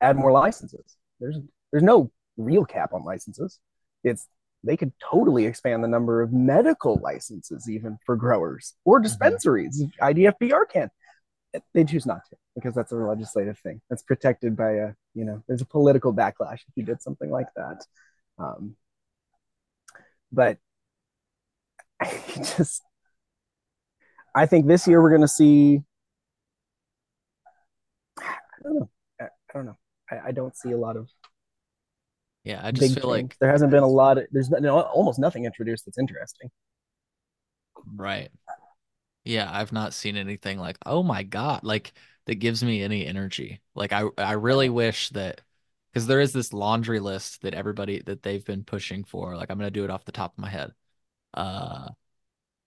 add more licenses. There's there's no real cap on licenses. It's they could totally expand the number of medical licenses even for growers or dispensaries if idfpr can they choose not to because that's a legislative thing that's protected by a you know there's a political backlash if you did something like that um, but I just I think this year we're going to see. I don't know. I, I don't know. I, I, don't see a lot of. Yeah, I just feel change. like there hasn't been a lot. Of, there's been almost nothing introduced that's interesting. Right. Yeah, I've not seen anything like, oh my God, like that gives me any energy. Like I I really wish that because there is this laundry list that everybody that they've been pushing for. Like I'm gonna do it off the top of my head. Uh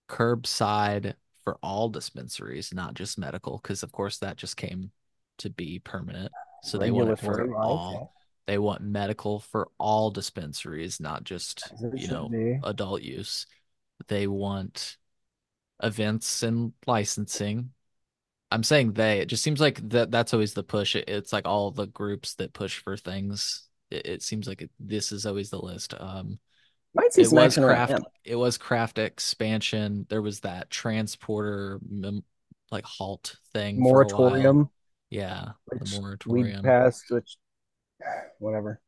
curbside for all dispensaries, not just medical, because of course that just came to be permanent. So they want it for all. They want medical for all dispensaries, not just, you know, be. adult use. They want events and licensing. I'm saying they. It just seems like that that's always the push. It, it's like all the groups that push for things. It, it seems like it, this is always the list. Um, Might see it was craft. It was craft expansion. There was that transporter mem- like halt thing. for a while. moratorium, Yeah, the we moratorium. passed, which whatever.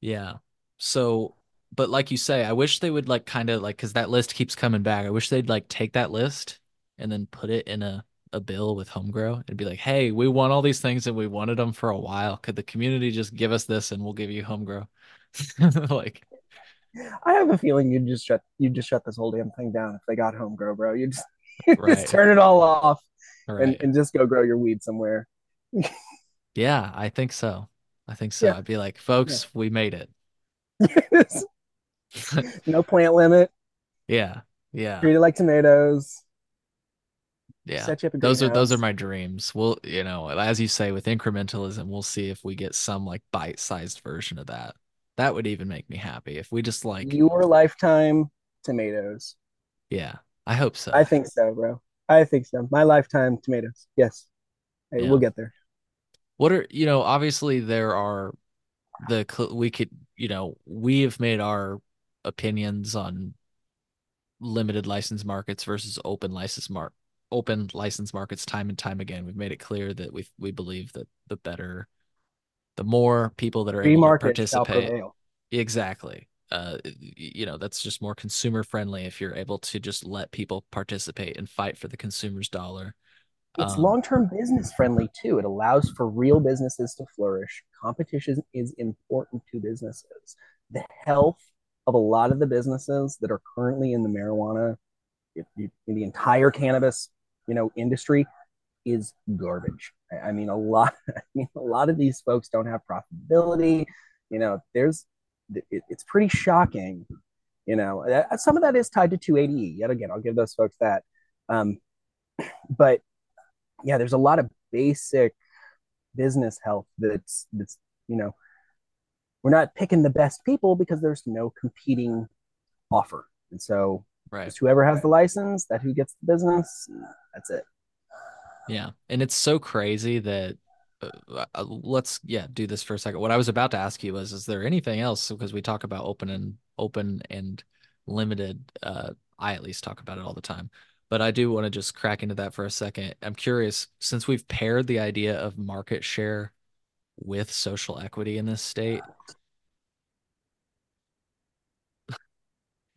Yeah. So, but like you say, I wish they would like kind of like because that list keeps coming back. I wish they'd like take that list and then put it in a a bill with Homegrow and be like, hey, we want all these things and we wanted them for a while. Could the community just give us this and we'll give you Homegrow? Like, I have a feeling you'd just shut you'd just shut this whole damn thing down if they got home grow, bro. You just, you'd Right. just turn it all off all and, and just go grow your weed somewhere. Yeah, I think so. I think so. Yeah. I'd be like, folks, we made it. no plant limit. Yeah. Yeah. Treat it like tomatoes. Yeah. Set you up a those are those are my dreams. We'll, you know, as you say, with incrementalism, we'll see if we get some like bite-sized version of that. That would even make me happy if we just like, your lifetime tomatoes. yeah, I hope so. I think so, bro. I think so. My lifetime tomatoes. Yes. Hey, Yeah. we'll get there. What are, you know, obviously there are the we could, you know, we have made our opinions on limited license markets versus open license mark open license markets time and time again. We've made it clear that we we believe that the better the more people that are Free able to participate. Exactly. Uh, you know, that's just more consumer friendly if you're able to just let people participate and fight for the consumer's dollar. It's Um, long term business friendly too. It allows for real businesses to flourish. Competition is important to businesses. The health of a lot of the businesses that are currently in the marijuana, in the entire cannabis, you know, industry is garbage. I mean, a lot. I mean, a lot of these folks don't have profitability. You know, there's, it, it's pretty shocking. You know, Uh, some of that is tied to 280E. Yet again, I'll give those folks that. Um, but yeah, there's a lot of basic business health that's that's you know we're not picking the best people because there's no competing offer, and so right. just whoever has the license, that who gets the business, that's it. Yeah. And it's so crazy that uh, uh, let's yeah, do this for a second. What I was about to ask you was is there anything else because we talk about open and open and limited uh I at least talk about it all the time. But I do want to just crack into that for a second. I'm curious since we've paired the idea of market share with social equity in this state,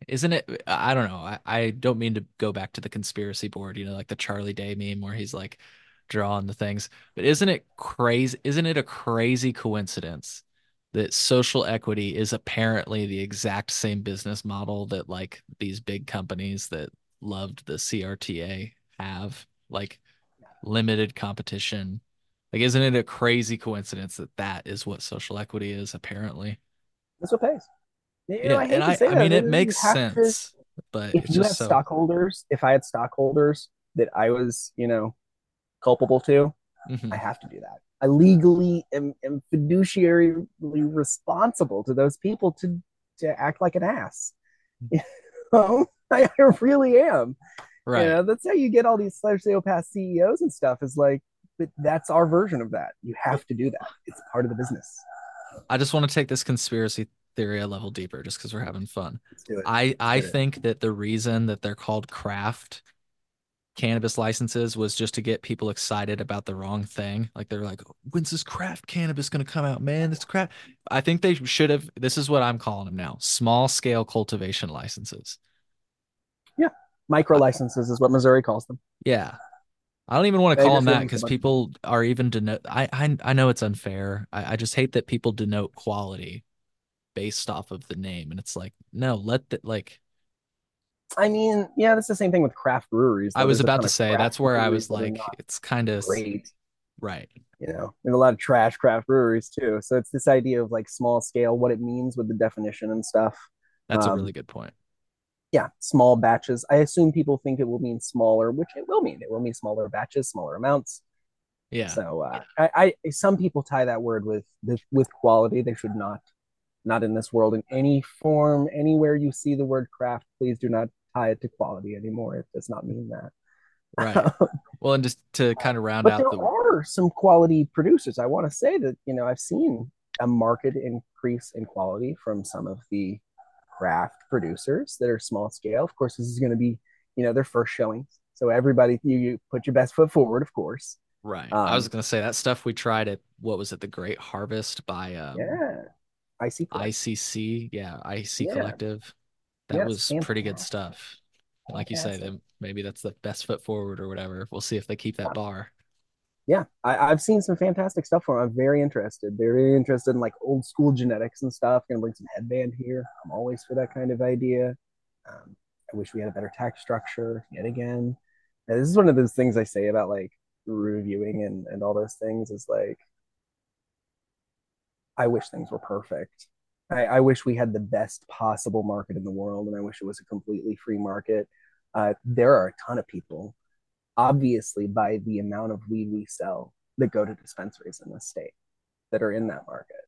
isn't it i don't know I, I don't mean to go back to the conspiracy board you know like the charlie day meme where he's like drawing the things but isn't it crazy isn't it a crazy coincidence that social equity is apparently the exact same business model that like these big companies that loved the crta have like limited competition like isn't it a crazy coincidence that that is what social equity is apparently That's what pays. You know, yeah I hate and i i mean it you makes have to- sense but if you have so stockholders, if I had stockholders that I was, you know, culpable to, Mhm. I have to do that. I legally am, am fiduciarily responsible to those people to to act like an ass. You know, I, I really am. right You know, that's how you get all these sociopath CEOs and stuff. Is like, but that's our version of that. You have to do that. It's part of the business. I just want to take this conspiracy theory a level deeper just because we're having fun. Let's do it. I I do it. think that the reason that they're called craft cannabis licenses was just to get people excited about the wrong thing. Like they're like, when's this craft cannabis gonna come out, man? This crap. I think they should have. This is what I'm calling them now: small scale cultivation licenses. Micro licenses is what Missouri calls them. Yeah. I don't even want to They call them that because people are even denote. I, I I know it's unfair. I, I just hate that people denote quality based off of the name, and it's like, no, let the like. I mean, yeah, that's the same thing with craft breweries. I was There's about to say that's where I was like, it's kind of great. right. You know, there's a lot of trash craft breweries too. So it's this idea of like small scale, what it means with the definition and stuff. That's a Um, really good point. Yeah, small batches. I assume people think it will mean smaller, which it will mean. It will mean smaller batches, smaller amounts. Yeah. So uh, I, I, some people tie that word with with quality. They should not, not in this world in any form, anywhere you see the word craft. Please do not tie it to quality anymore. It does not mean that. Right. Well, and just to kind of round but out there the are some quality producers. I want to say that you know I've seen a market increase in quality from some of the craft producers that are small scale. Of course, this is going to be you know their first showings, so everybody you, you put your best foot forward, of course. right. Um, I was gonna say that stuff we tried at what was it, the Great Harvest by um, yeah, I see. ICC, yeah, IC Yeah. Collective. That Yes, was pretty good stuff. Like you say, then maybe that's the best foot forward or whatever. We'll see if they keep that bar. Yeah, I, I've seen some fantastic stuff for them. I'm very interested. They're very interested in like old school genetics and stuff. Gonna bring some headband here. I'm always for that kind of idea. Um, I wish we had a better tax structure yet again. This is one of those things I say about like reviewing and, and all those things is like, I wish things were perfect. I, I wish we had the best possible market in the world, and I wish it was a completely free market. Uh, there are a ton of people obviously by the amount of weed we sell that go to dispensaries in the state that are in that market.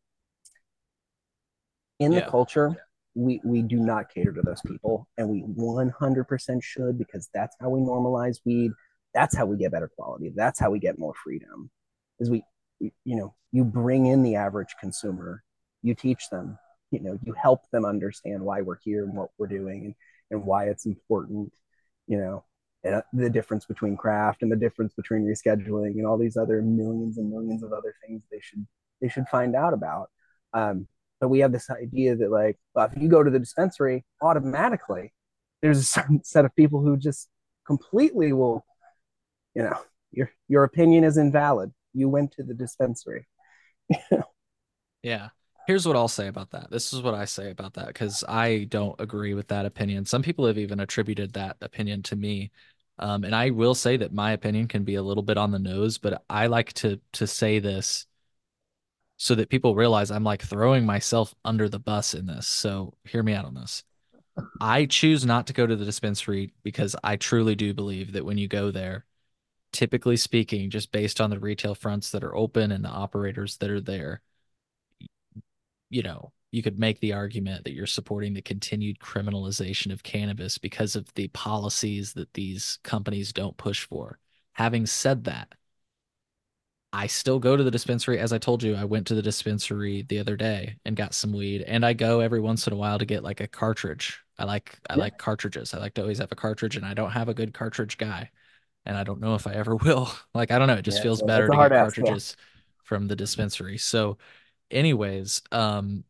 In Yeah. the culture, we, we do not cater to those people, and we 100% should because that's how we normalize weed. That's how we get better quality. That's how we get more freedom. Is we, we you know, you bring in the average consumer, you teach them, you know, you help them understand why we're here and what we're doing and, and why it's important, you know, and uh, the difference between craft and the difference between rescheduling and all these other millions and millions of other things they should they should find out about. Um, but we have this idea that like, well, if you go to the dispensary, automatically there's a certain set of people who just completely will, you know, your your opinion is invalid. You went to the dispensary. Yeah. Here's what I'll say about that. This is what I say about that because I don't agree with that opinion. Some people have even attributed that opinion to me. Um, and I will say that my opinion can be a little bit on the nose, but I like to to say this so that people realize I'm like throwing myself under the bus in this. So hear me out on this. I choose not to go to the dispensary because I truly do believe that when you go there, typically speaking, just based on the retail fronts that are open and the operators that are there, you know, you could make the argument that you're supporting the continued criminalization of cannabis because of the policies that these companies don't push for. Having said that, I still go to the dispensary. As I told you, I went to the dispensary the other day and got some weed, and I go every once in a while to get like a cartridge. I like I Yeah. like cartridges. I like to always have a cartridge, and I don't have a good cartridge guy, and I don't know if I ever will. Like I don't know, it just Yeah, feels better to get ask, yeah. cartridges from the dispensary. So, anyways, um,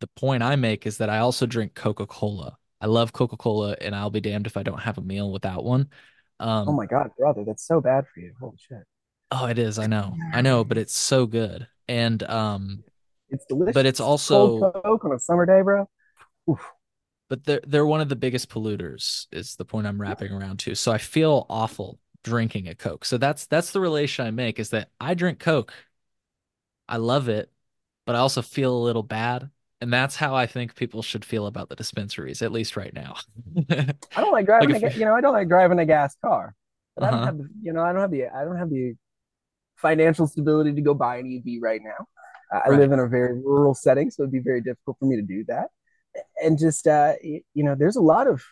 the point I make is that I also drink Coca-Cola. I love Coca-Cola, and I'll be damned if I don't have a meal without one. Um, Oh my god, brother, that's so bad for you. Holy shit. Oh, it is. I know. I know, but it's so good. And um, It's delicious. But it's also- cold Coke on a summer day, bro. Oof. but they're they're one of the biggest polluters, is the point I'm wrapping around to. So I feel awful drinking a Coke. So that's that's the relation I make is that I drink Coke. I love it, but I also feel a little bad. And that's how I think people should feel about the dispensaries, at least right now. I don't like driving Like a ga- you know, I don't like driving a gas car. But Uh-huh. don't have you know, I don't have the I don't have the financial stability to go buy an EV right now. Uh, I live in a very rural setting, so it'd be very difficult for me to do that. And just uh, you know, there's a lot of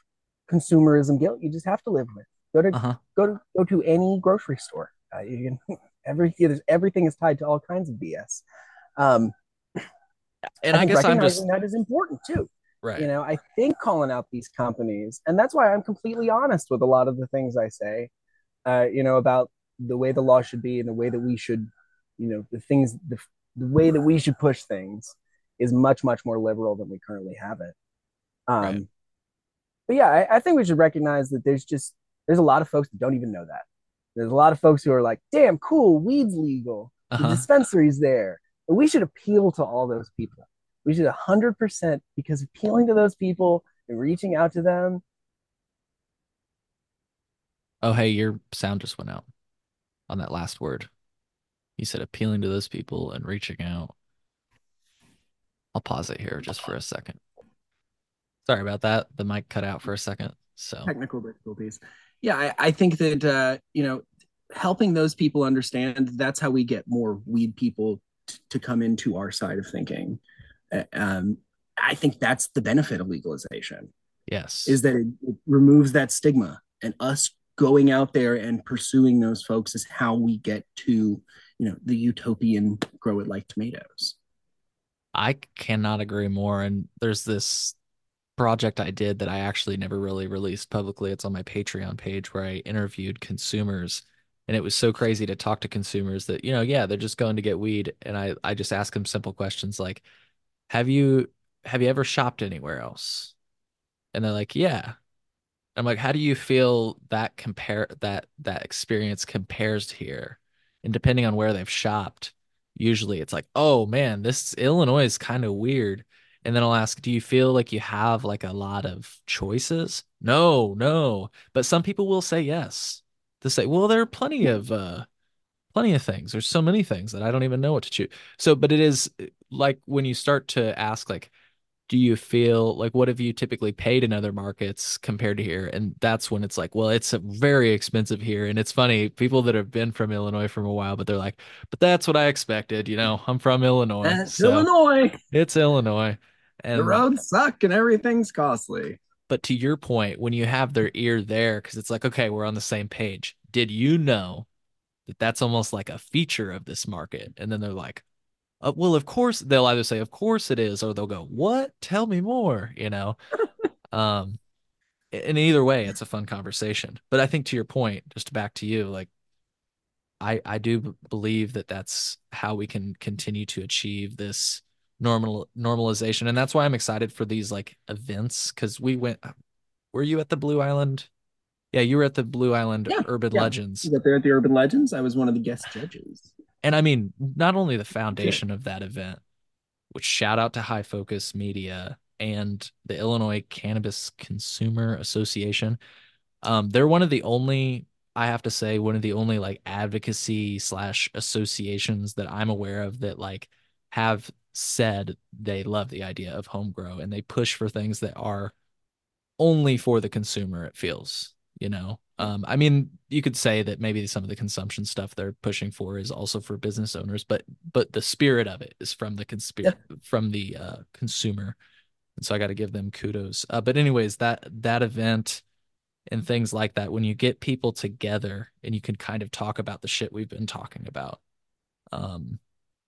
consumerism guilt you just have to live with. Go to Uh-huh. go to go to any grocery store. Uh, you can every there's everything is tied to all kinds of BS. Um, And I, think guess I'm just that is important too. right. You know, I think calling out these companies, and that's why I'm completely honest with a lot of the things I say. Uh, you know, about the way the law should be and the way that we should, you know, the things, the, the way that we should push things is much, much more liberal than we currently have it. Um, Right. But yeah, I, I think we should recognize that there's just there's a lot of folks that don't even know that. There's a lot of folks who are like, "Damn, cool, weed's legal. The Uh-huh. dispensary's there." And we should appeal to all those people. We should 100% because appealing to those people and reaching out to them. Oh, hey, your sound just went out on that last word. You said appealing to those people and reaching out. I'll pause it here just for a second. Sorry about that. The mic cut out for a second. So, technical difficulties. Yeah, I, I think that uh, you know, helping those people understand that's how we get more weed people t- to come into our side of thinking. Uh, Um, I think that's the benefit of legalization yes. is that it, it removes that stigma and us going out there and pursuing those folks is how we get to you know the utopian grow it like tomatoes i cannot agree more and there's this project i did that i actually never really released publicly it's on my patreon page where i interviewed consumers and it was so crazy to talk to consumers that you know yeah they're just going to get weed and i i just ask them simple questions like have you have you ever shopped anywhere else and they're like yeah I'm like, how do you feel that compare that that experience compares here? And depending on where they've shopped, usually it's like, oh man, this Illinois is kind of weird. And then I'll ask, do you feel like you have like a lot of choices? No, no. But some people will say yes. To say, well, there are plenty of uh plenty of things. There's so many things that I don't even know what to choose. So, but it is like when you start to ask like do you feel like what have you typically paid in other markets compared to here? And that's when it's like well it's very expensive here. And it's funny people that have been from illinois for a while but they're like but that's what i expected. You know i'm from illinois that's so illinois. it's illinois. And the roads suck and everything's costly but to your point when you have their ear there because it's like okay we're on the same page did you know that that's almost like a feature of this market and then they're like uh, well, of course they'll either say, "Of course it is," or they'll go, "What? Tell me more." You know, um, and either way, it's a fun conversation. But I think to your point, just back to you, like, I I do believe that that's how we can continue to achieve this normal normalization, and that's why I'm excited for these like events because we went. Were you at the Blue Island? Yeah, you were at the Blue Island yeah, Urban yeah. Legends. You there at the Urban Legends. I was one of the guest judges and I mean, not only the foundation of that event, which shout out to High Focus Media and the Illinois Cannabis Consumer Association. Um, they're one of the only, I have to say, one of the only like advocacy slash associations that I'm aware of that like have said they love the idea of home grow and they push for things that are only for the consumer. It feels, you know, um, I mean, you could say that maybe some of the consumption stuff they're pushing for is also for business owners, but but the spirit of it is from the conspir- yeah. from the uh, consumer, and so I got to give them kudos. Uh, but anyways, that that event and things like that, when you get people together and you can kind of talk about the shit we've been talking about, um,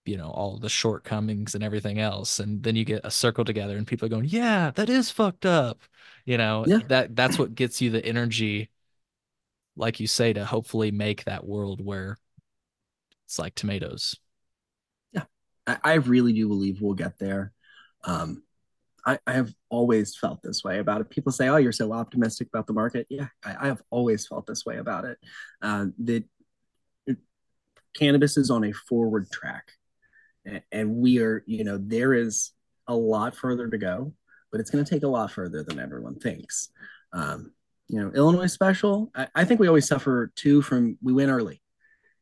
you know, all the shortcomings and everything else, and then you get a circle together and people are going, "Yeah, that is fucked up," you know, yeah. that that's what gets you the energy like you say, to hopefully make that world where it's like tomatoes. Yeah, I, I really do believe we'll get there. Um, I, I, have always felt this way about it. People say, "Oh, you're so optimistic about the market." Yeah, I, I have always felt this way about it. Uh, that cannabis is on a forward track, and, we are. You know, there is a lot further to go, but it's going to take a lot further than everyone thinks. Um, you know, Illinois special. I, I think we always suffer too from we win early.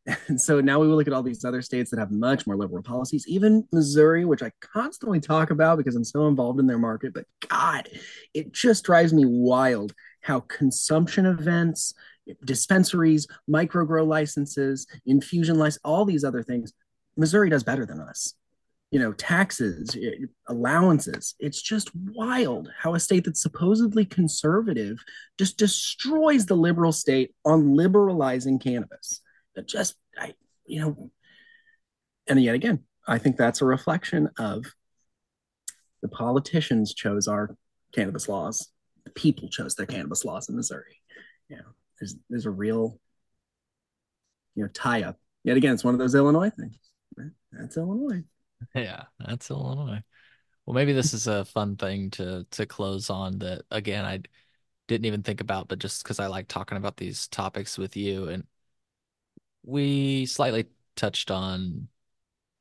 And so now we look at all these other states that have much more liberal policies, even Missouri, which I constantly talk about because I'm so involved in their market. But God, it just drives me wild how consumption events, dispensaries, micro grow licenses, infusion license, all these other things, Missouri does better than us you know, taxes, eh, allowances. It's just wild how a state that's supposedly conservative just destroys the liberal state on liberalizing cannabis. It just, I, you know, and yet again, I think that's a reflection of the politicians chose our cannabis laws. The people chose their cannabis laws in Missouri. You know, there's there's a real, you know, tie up. Yet again, it's one of those Illinois things. That's Illinois. Yeah, that's Illinois. Well, maybe this is a fun thing to to close on that again I didn't even think about, but just because I like talking about these topics with you and we slightly touched on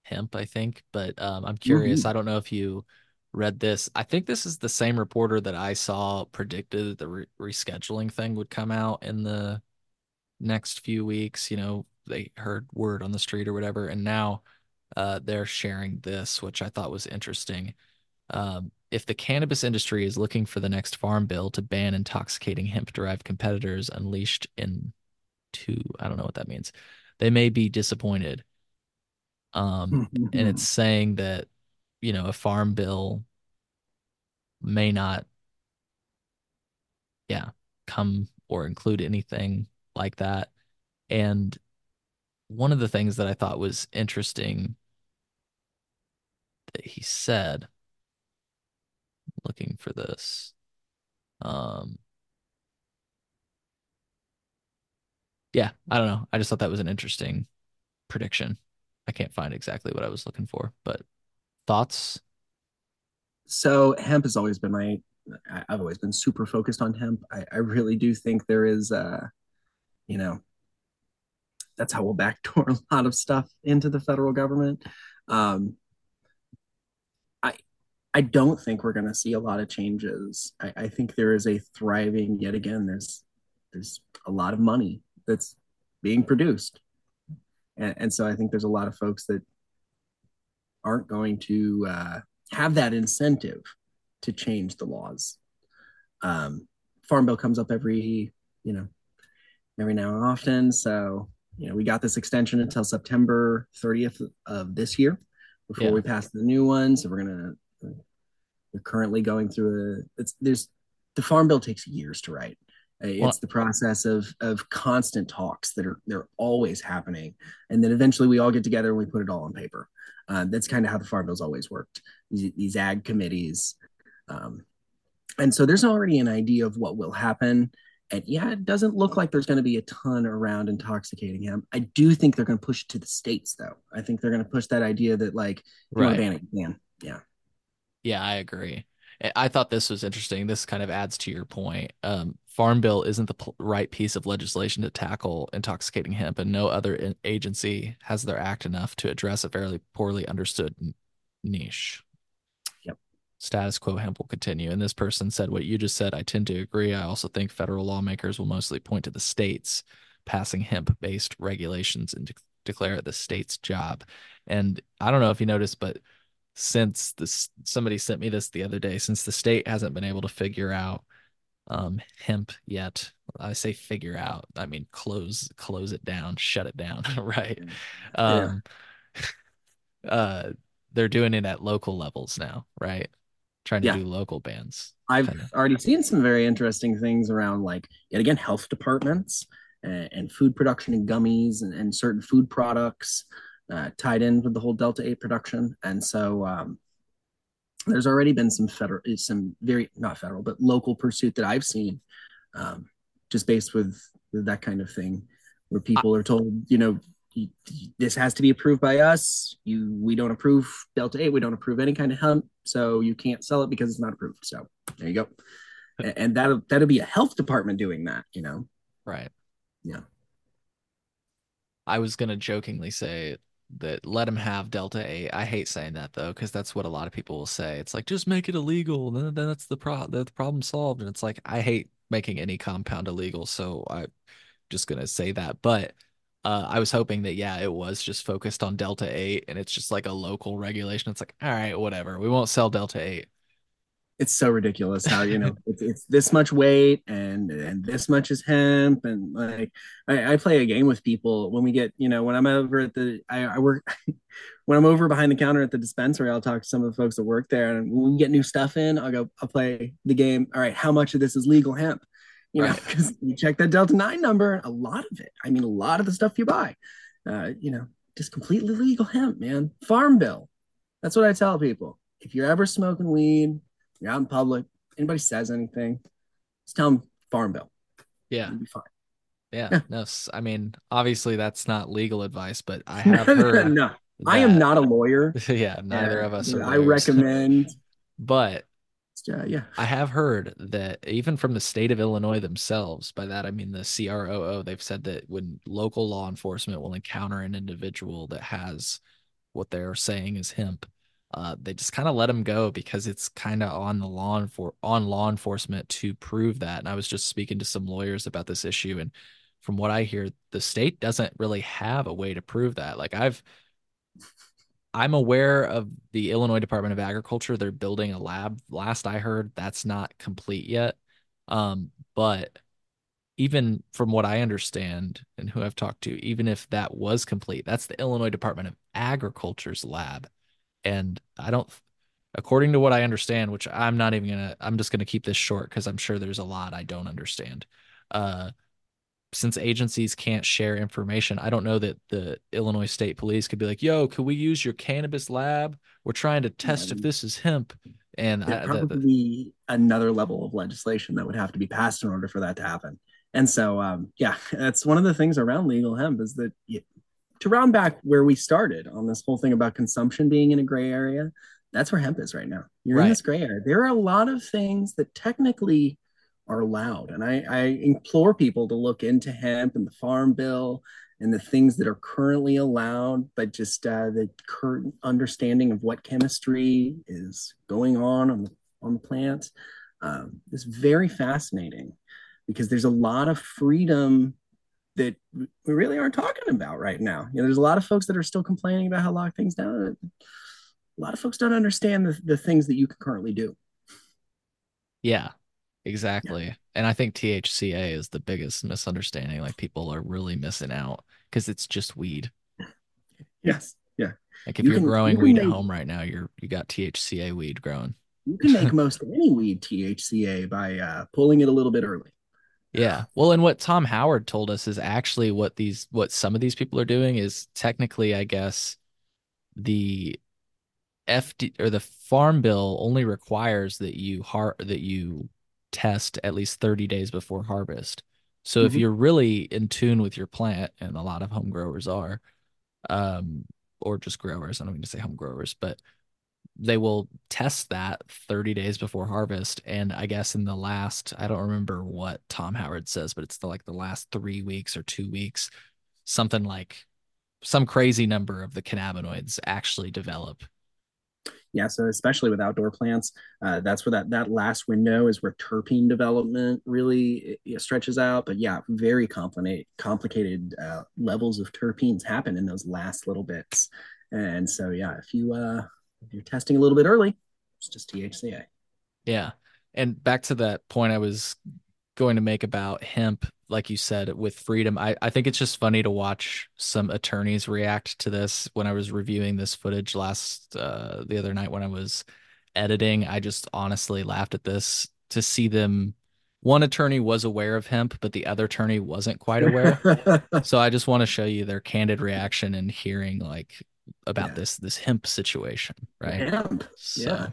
hemp, I think, but um, I'm curious. Mm-hmm. I don't know if you read this. I think this is the same reporter that I saw predicted that the re- rescheduling thing would come out in the next few weeks. You know, they heard word on the street or whatever, and now uh, they're sharing this, which I thought was interesting. Um, if the cannabis industry is looking for the next farm bill to ban intoxicating hemp derived competitors unleashed in two, I don't know what that means, they may be disappointed. Um, and it's saying that, you know, a farm bill may not, yeah, come or include anything like that. And one of the things that I thought was interesting that he said, looking for this, um, yeah, I don't know. I just thought that was an interesting prediction. I can't find exactly what I was looking for, but thoughts? So hemp has always been my. I've always been super focused on hemp. I, I really do think there is, uh, you know, that's how we'll backdoor a lot of stuff into the federal government. Um, I don't think we're going to see a lot of changes. I, I think there is a thriving. Yet again, there's there's a lot of money that's being produced. And, and so I think there's a lot of folks that aren't going to uh, have that incentive to change the laws. Um, Farm Bill comes up every, you know, every now and often. So, you know, we got this extension until September 30th of this year before yeah. we pass the new one. So we're going to, we're currently going through a, it's, there's, the Farm Bill takes years to write. It's well, the process of of constant talks that are they're always happening, and then eventually we all get together and we put it all on paper. Uh, that's kind of how the farm bills always worked. These, these ag committees, um, and so there's already an idea of what will happen. And yeah, it doesn't look like there's going to be a ton around intoxicating hemp. I do think they're going to push it to the states, though. I think they're going to push that idea that like right. ban it, ban. Yeah. Yeah, I agree. I thought this was interesting. This kind of adds to your point. Um, Farm Bill isn't the pl- right piece of legislation to tackle intoxicating hemp, and no other in- agency has their act enough to address a fairly poorly understood n- niche. Yep. Status quo hemp will continue. And this person said what you just said. I tend to agree. I also think federal lawmakers will mostly point to the states passing hemp based regulations and de- declare it the state's job. And I don't know if you noticed, but since this somebody sent me this the other day since the state hasn't been able to figure out um hemp yet. I say figure out i mean close close it down shut it down right? Um uh they're doing it at local levels now right? Trying to yeah. do local bans i've kinda. already seen some very interesting things around like yet again health departments and, and food production and gummies and, and certain food products uh, tied in with the whole Delta 8 production. And so um, there's already been some federal, some very, not federal, but local pursuit that I've seen um, just based with, with that kind of thing where people are told, you know, this has to be approved by us. You, we don't approve Delta 8. We don't approve any kind of hemp. So you can't sell it because it's not approved. So there you go. and that'll, that'll be a health department doing that, you know? Right. Yeah. I was going to jokingly say that let him have Delta 8. I hate saying that though, because that's what a lot of people will say. It's like just make it illegal, then, then that's the pro the problem solved. And it's like I hate making any compound illegal, so I'm just gonna say that. But uh, I was hoping that yeah, it was just focused on Delta 8, and it's just like a local regulation. It's like all right, whatever, we won't sell Delta 8 it's so ridiculous how you know it's, it's this much weight and and this much is hemp and like I, I, play a game with people when we get you know when I'm over at the I, I, work when I'm over behind the counter at the dispensary I'll talk to some of the folks that work there and when we get new stuff in I'll go I'll play the game all right how much of this is legal hemp? You know because you check that delta 9 number a lot of it I mean a lot of the stuff you buy uh, you know just completely legal hemp man. Farm bill. That's what I tell people. If you're ever smoking weed you're out in public, anybody says anything, just tell them farm bill. Yeah. You'll be fine. Yeah, yeah. No, I mean, obviously that's not legal advice, but I have heard. no, that, I am not a lawyer. yeah, neither of us I recommend. but uh, yeah, I have heard that even from the state of Illinois themselves, by that I mean the CROO, they've said that when local law enforcement will encounter an individual that has what they're saying is hemp, uh, they just kind of let him go because it's kind of on the law for on law enforcement to prove that. And I was just speaking to some lawyers about this issue, and from what I hear, the state doesn't really have a way to prove that. Like I've, I'm aware of the Illinois Department of Agriculture. They're building a lab. Last I heard, that's not complete yet. Um, but even from what I understand and who I've talked to, even if that was complete, that's the Illinois Department of Agriculture's lab and I don't according to what I understand, which I'm not even gonna I'm just gonna keep this short because I'm sure there's a lot I don't understand. Uh since agencies can't share information, I don't know that the Illinois State Police could be like, "Yo, could we use your cannabis lab? We're trying to test if this is hemp." And I, probably the, another level of legislation that would have to be passed in order for that to happen. And so, um, yeah, that's one of the things around legal hemp is that you, to round back where we started on this whole thing about consumption being in a gray area, that's where hemp is right now. You're right. in this gray area. There are a lot of things that technically are allowed. And I, I implore people to look into hemp and the farm bill and the things that are currently allowed, but just uh, the current understanding of what chemistry is going on on the, on the plant um, is very fascinating because there's a lot of freedom that we really aren't talking about right now. You know, there's a lot of folks that are still complaining about how lock things down. A lot of folks don't understand the, the things that you can currently do. Yeah, Exactly. Yeah. And I think THCA is the biggest misunderstanding. Like people are really missing out because it's just weed. Yes. Yeah. Like if you are growing you weed make, at home right now, you're you got THCA weed growing. You can make most any weed THCA by uh, pulling it a little bit early. Yeah. Well, and what Tom Howard told us is actually what these what some of these people are doing is technically, I guess, the FD or the farm bill only requires that you har that you test at least 30 days before harvest. So mm-hmm. if you're really in tune with your plant, and a lot of home growers are, um, or just growers, I don't mean to say home growers, but they will test that 30 days before harvest. And I guess in the last, I don't remember what Tom Howard says, but it's the like the last three weeks or two weeks, something like some crazy number of the cannabinoids actually develop yeah so especially with outdoor plants uh, that's where that that last window is where terpene development really stretches out but yeah very complicated complicated uh, levels of terpenes happen in those last little bits and so yeah if you uh if you're testing a little bit early it's just thca yeah. And back to that point i was going to make about hemp like you said with freedom I, I think it's just funny to watch some attorneys react to this. When i was reviewing this footage last uh, the other night when i was editing i just honestly laughed at this to see them one attorney was aware of hemp but the other attorney wasn't quite aware. So i just want to show you their candid reaction and hearing like about yeah. this this hemp situation right hemp. So, yeah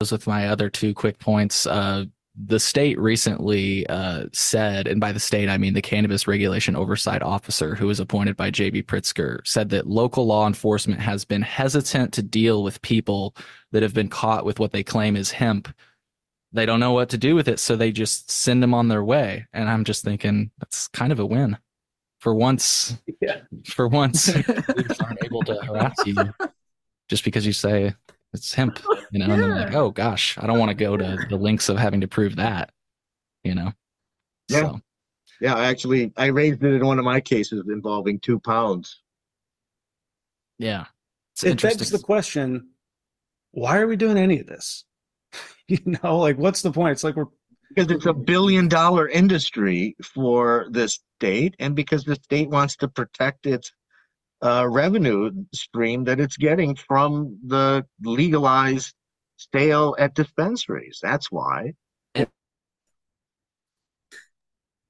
with my other two quick points uh the state recently uh, said, and by the state, I mean the Cannabis Regulation Oversight Officer, who was appointed by J.B. Pritzker, said that local law enforcement has been hesitant to deal with people that have been caught with what they claim is hemp. They don't know what to do with it, so they just send them on their way. And I'm just thinking that's kind of a win. For once, yeah. for once, police aren't able to harass you just because you say it's hemp, you know, yeah. and I'm like, oh gosh, I don't want to go to the links of having to prove that, you know. Yeah. So. Yeah, actually I raised it in one of my cases involving two pounds. Yeah. It's it begs the question, why are we doing any of this? you know, like what's the point? It's like we're because it's a billion dollar industry for the state and because the state wants to protect its uh, revenue stream that it's getting from the legalized sale at dispensaries. That's why.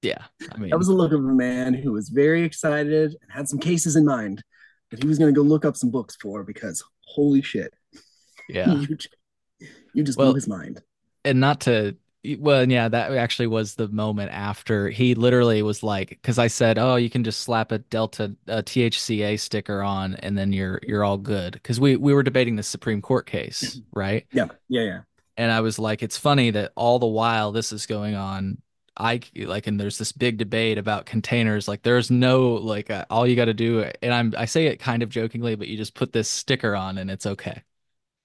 Yeah, I mean, that was the look of a man who was very excited and had some cases in mind that he was going to go look up some books for because holy shit, yeah, you, you just well, blew his mind. And not to well, yeah, that actually was the moment after he literally was like, because I said, "Oh, you can just slap a Delta a THCA sticker on, and then you're you're all good." Because we we were debating the Supreme Court case, right? Yeah, yeah, yeah. And I was like, it's funny that all the while this is going on, I like, and there's this big debate about containers. Like, there's no like, uh, all you got to do, and I'm I say it kind of jokingly, but you just put this sticker on, and it's okay.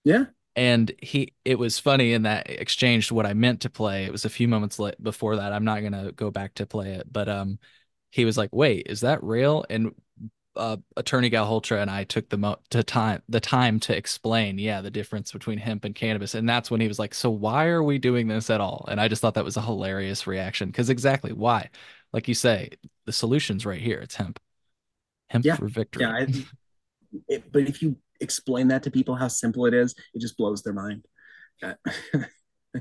Yeah, and he it was funny in that exchange what i meant to play it was a few moments late before that i'm not going to go back to play it but um he was like wait is that real and uh, attorney Galholtra and I took the mo- to time the time to explain, yeah, the difference between hemp and cannabis, and that's when he was like, "So why are we doing this at all?" And I just thought that was a hilarious reaction because exactly why, like you say, the solution's right here. It's hemp, hemp yeah. for victory. Yeah, I, it, but if you explain that to people how simple it is, it just blows their mind.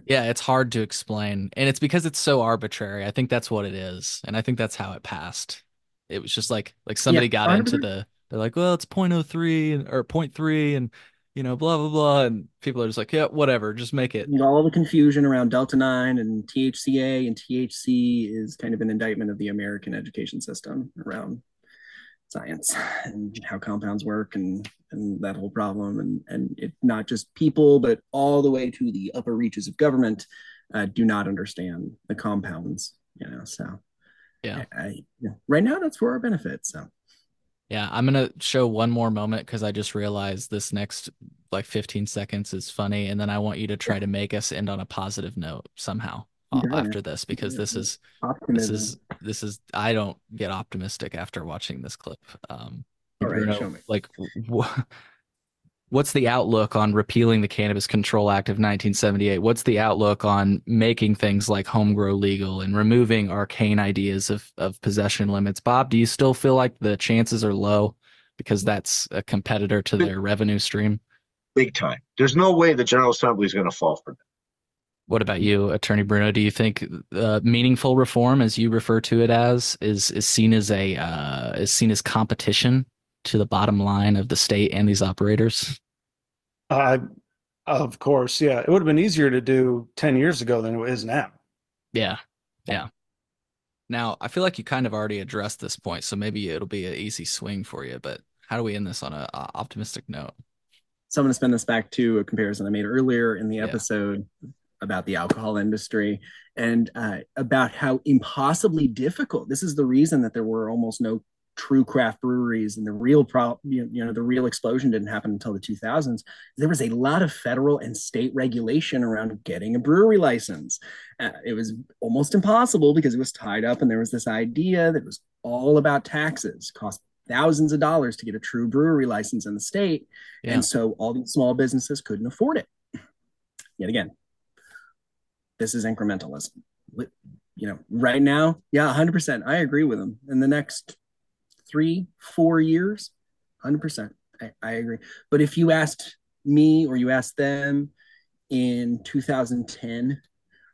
Yeah, it's hard to explain. And it's because it's so arbitrary. I think that's what it is. And I think that's how it passed. It was just like like somebody Yeah, got into the they're like, well, it's 0.03 and or 0.3 and you know, blah blah blah. And people are just like, yeah, whatever, just make it. All the confusion around Delta 9 and THCA and THC is kind of an indictment of the American education system around science and how compounds work and and that whole problem. And and it not just people but all the way to the upper reaches of government uh, do not understand the compounds you know so. Yeah. I, I, you right now that's for our benefit so. Yeah, I'm gonna show one more moment because I just realized this next like 15 seconds is funny, and then I want you to try to make us end on a positive note somehow Yeah. after this because this is this is this is I don't get optimistic after watching this clip. Um, All right, Bruno, show me. like, wh- what's the outlook on repealing the Cannabis Control Act of 1978? What's the outlook on making things like home grow legal and removing arcane ideas of of possession limits? Bob, do you still feel like the chances are low because that's a competitor to their revenue stream? Big time. There's no way the General Assembly is going to fall for that. What about you, Attorney Bruno? Do you think uh, meaningful reform, as you refer to it as, is is seen as a uh, is seen as competition to the bottom line of the state and these operators? Uh, of course, yeah. It would have been easier to do 10 years ago than it is now. Yeah, yeah. Now I feel like you kind of already addressed this point, so maybe it'll be an easy swing for you. But how do we end this on a, a optimistic note? so i'm going to spin this back to a comparison i made earlier in the Yeah. About the alcohol industry and uh, about how impossibly difficult this is the reason that there were almost no true craft breweries and the real pro you know the real explosion didn't happen until the 2000s there was a lot of federal and state regulation around getting a brewery license. Uh, it was almost impossible because it was tied up and there was this idea that it was all about taxes cost thousands of dollars to get a true brewery license in the state. Yeah. and so all these small businesses couldn't afford it. Yet again this is incrementalism. You know right now yeah 100% i agree with them in the next three four years 100% I, I agree. But if you asked me or you asked them in 2010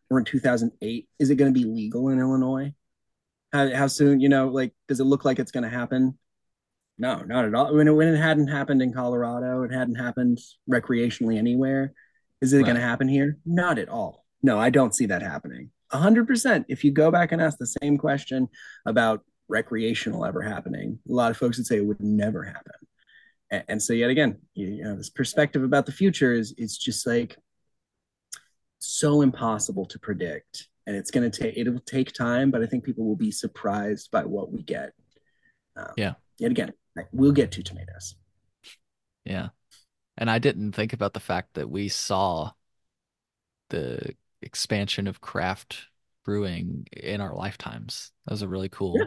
or in 2008 is it going to be legal in illinois? How, how soon you know like does it look like it's going to happen? No not at all. When it, when it hadn't happened in colorado it hadn't happened recreationally anywhere is it Right. going to happen here? Not at all no i don't see that happening. 100% if you go back and ask the same question about recreational ever happening a lot of folks would say it would never happen. And, and so yet again you, you know this perspective about the future is it's just like so impossible to predict. And it's going to take it'll take time but i think people will be surprised by what we get. Um, Yeah. yet again we'll get two tomatoes. Yeah. And I didn't think about the fact that we saw the expansion of craft brewing in our lifetimes. That was a really cool Yeah.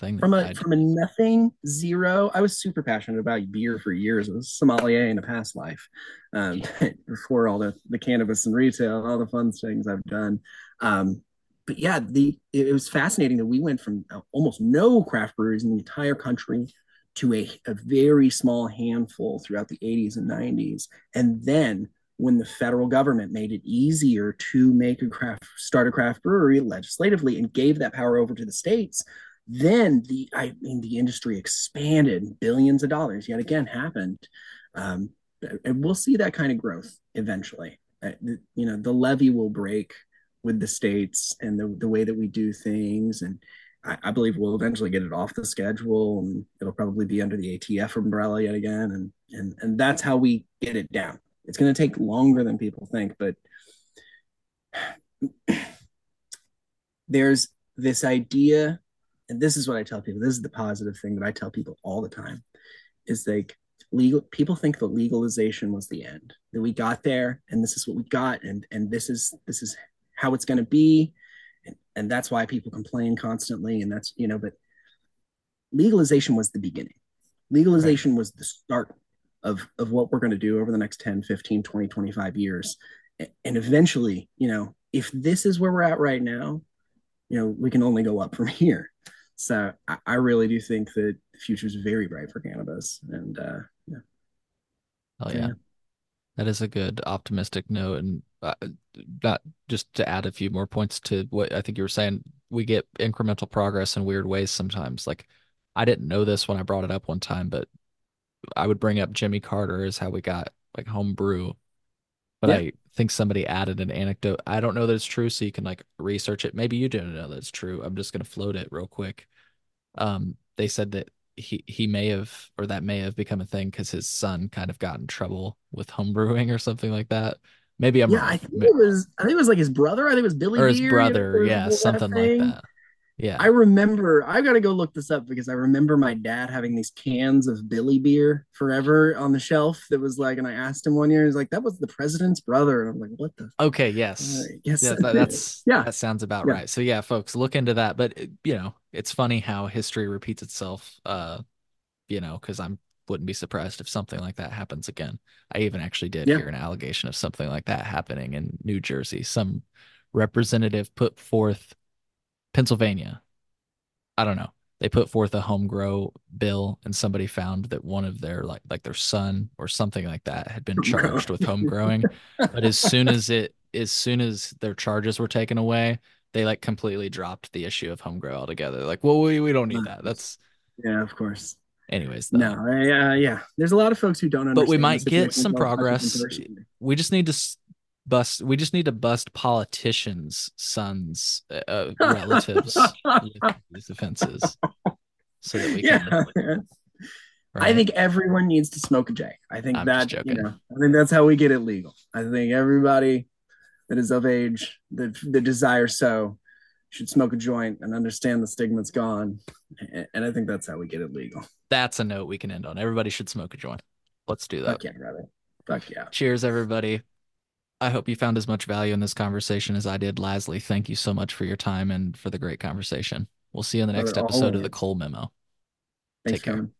thing. from a I- from a nothing zero i was super passionate about beer for years i was a sommelier in a past life um, before all the the cannabis and retail all the fun things i've done um, but yeah the it, it was fascinating that we went from uh, almost no craft breweries in the entire country to a, a very small handful throughout the 80s and 90s and then when the federal government made it easier to make a craft start a craft brewery legislatively and gave that power over to the states then the I mean the industry expanded, billions of dollars yet again happened, um, and we'll see that kind of growth eventually. Uh, you know, the levee will break with the states and the the way that we do things, and I, I believe we'll eventually get it off the schedule, and it'll probably be under the ATF umbrella yet again, and and and that's how we get it down. It's going to take longer than people think, but there's this idea and this is what I tell people. This is the positive thing that I tell people all the time is like legal people think that legalization was the end. That we got there and this is what we got and and this is this is how it's going to be and, and that's why people complain constantly and that's you know but legalization was the beginning. Legalization right. was the start of of what we're going to do over the next 10, 15, 20, 25 years. And eventually, you know, if this is where we're at right now, you know, we can only go up from here. So I, I, really do think that the future is very bright for cannabis. And uh, yeah. Oh yeah. That is a good optimistic note, and uh, not just to add a few more points to what I think you were saying. We get incremental progress in weird ways sometimes. Like I didn't know this when I brought it up one time, but I would bring up Jimmy Carter as how we got like homebrew. But Yeah. I think somebody added an anecdote. I don't know that it's true, so you can like research it. Maybe you don't know that it's true. I'm just gonna float it real quick. Um, they said that he he may have or that may have become a thing because his son kind of got in trouble with homebrewing or something like that. Maybe I'm yeah, wrong. I think it was. I think it was like his brother. I think it was Billy or his Beer, you know, brother, yeah, something like that. Yeah. I remember. I've got to go look this up because I remember my dad having these cans of Billy beer forever on the shelf. That was like, and I asked him one year, he's like, "That was the president's brother," and I'm like, "What the?" Okay, yes. Uh, yes, Yeah, that, that's yeah. that sounds about Yeah. right. So yeah, folks, look into that. But you know, it's funny how history repeats itself. Uh, you know, because I'm wouldn't be surprised if something like that happens again. I even actually did Yeah. hear an allegation of something like that happening in New Jersey. Some representative put forth Pennsylvania. I don't know. They put forth a home grow bill, and somebody found that one of their like like their son or something like that had been charged with home growing. But as soon as it as soon as their charges were taken away, they like completely dropped the issue of home grow altogether. Like, well, we, we don't need that. That's Yeah, of course. anyways. Though. No, uh, yeah. There's a lot of folks who don't understand. But we might get some well, not even progress. we just need to bust. We just need to bust politicians' sons, uh, uh, relatives these offenses, so that we can. Yeah. I think everyone needs to smoke a J. I think I'm that you know, I think that's how we get it legal. I think everybody that is of age that that desires so should smoke a joint and understand the stigma's gone. And I think that's how we get it legal. that's a note we can end on. Everybody should smoke a joint. Let's do that. Fuck yeah, brother. Fuck yeah. Cheers, everybody. I hope you found as much value in this conversation as I did. Lasley, thank you so much for your time and for the great conversation. We'll see you in the next episode of the. Cole Memo. Thanks, Take care.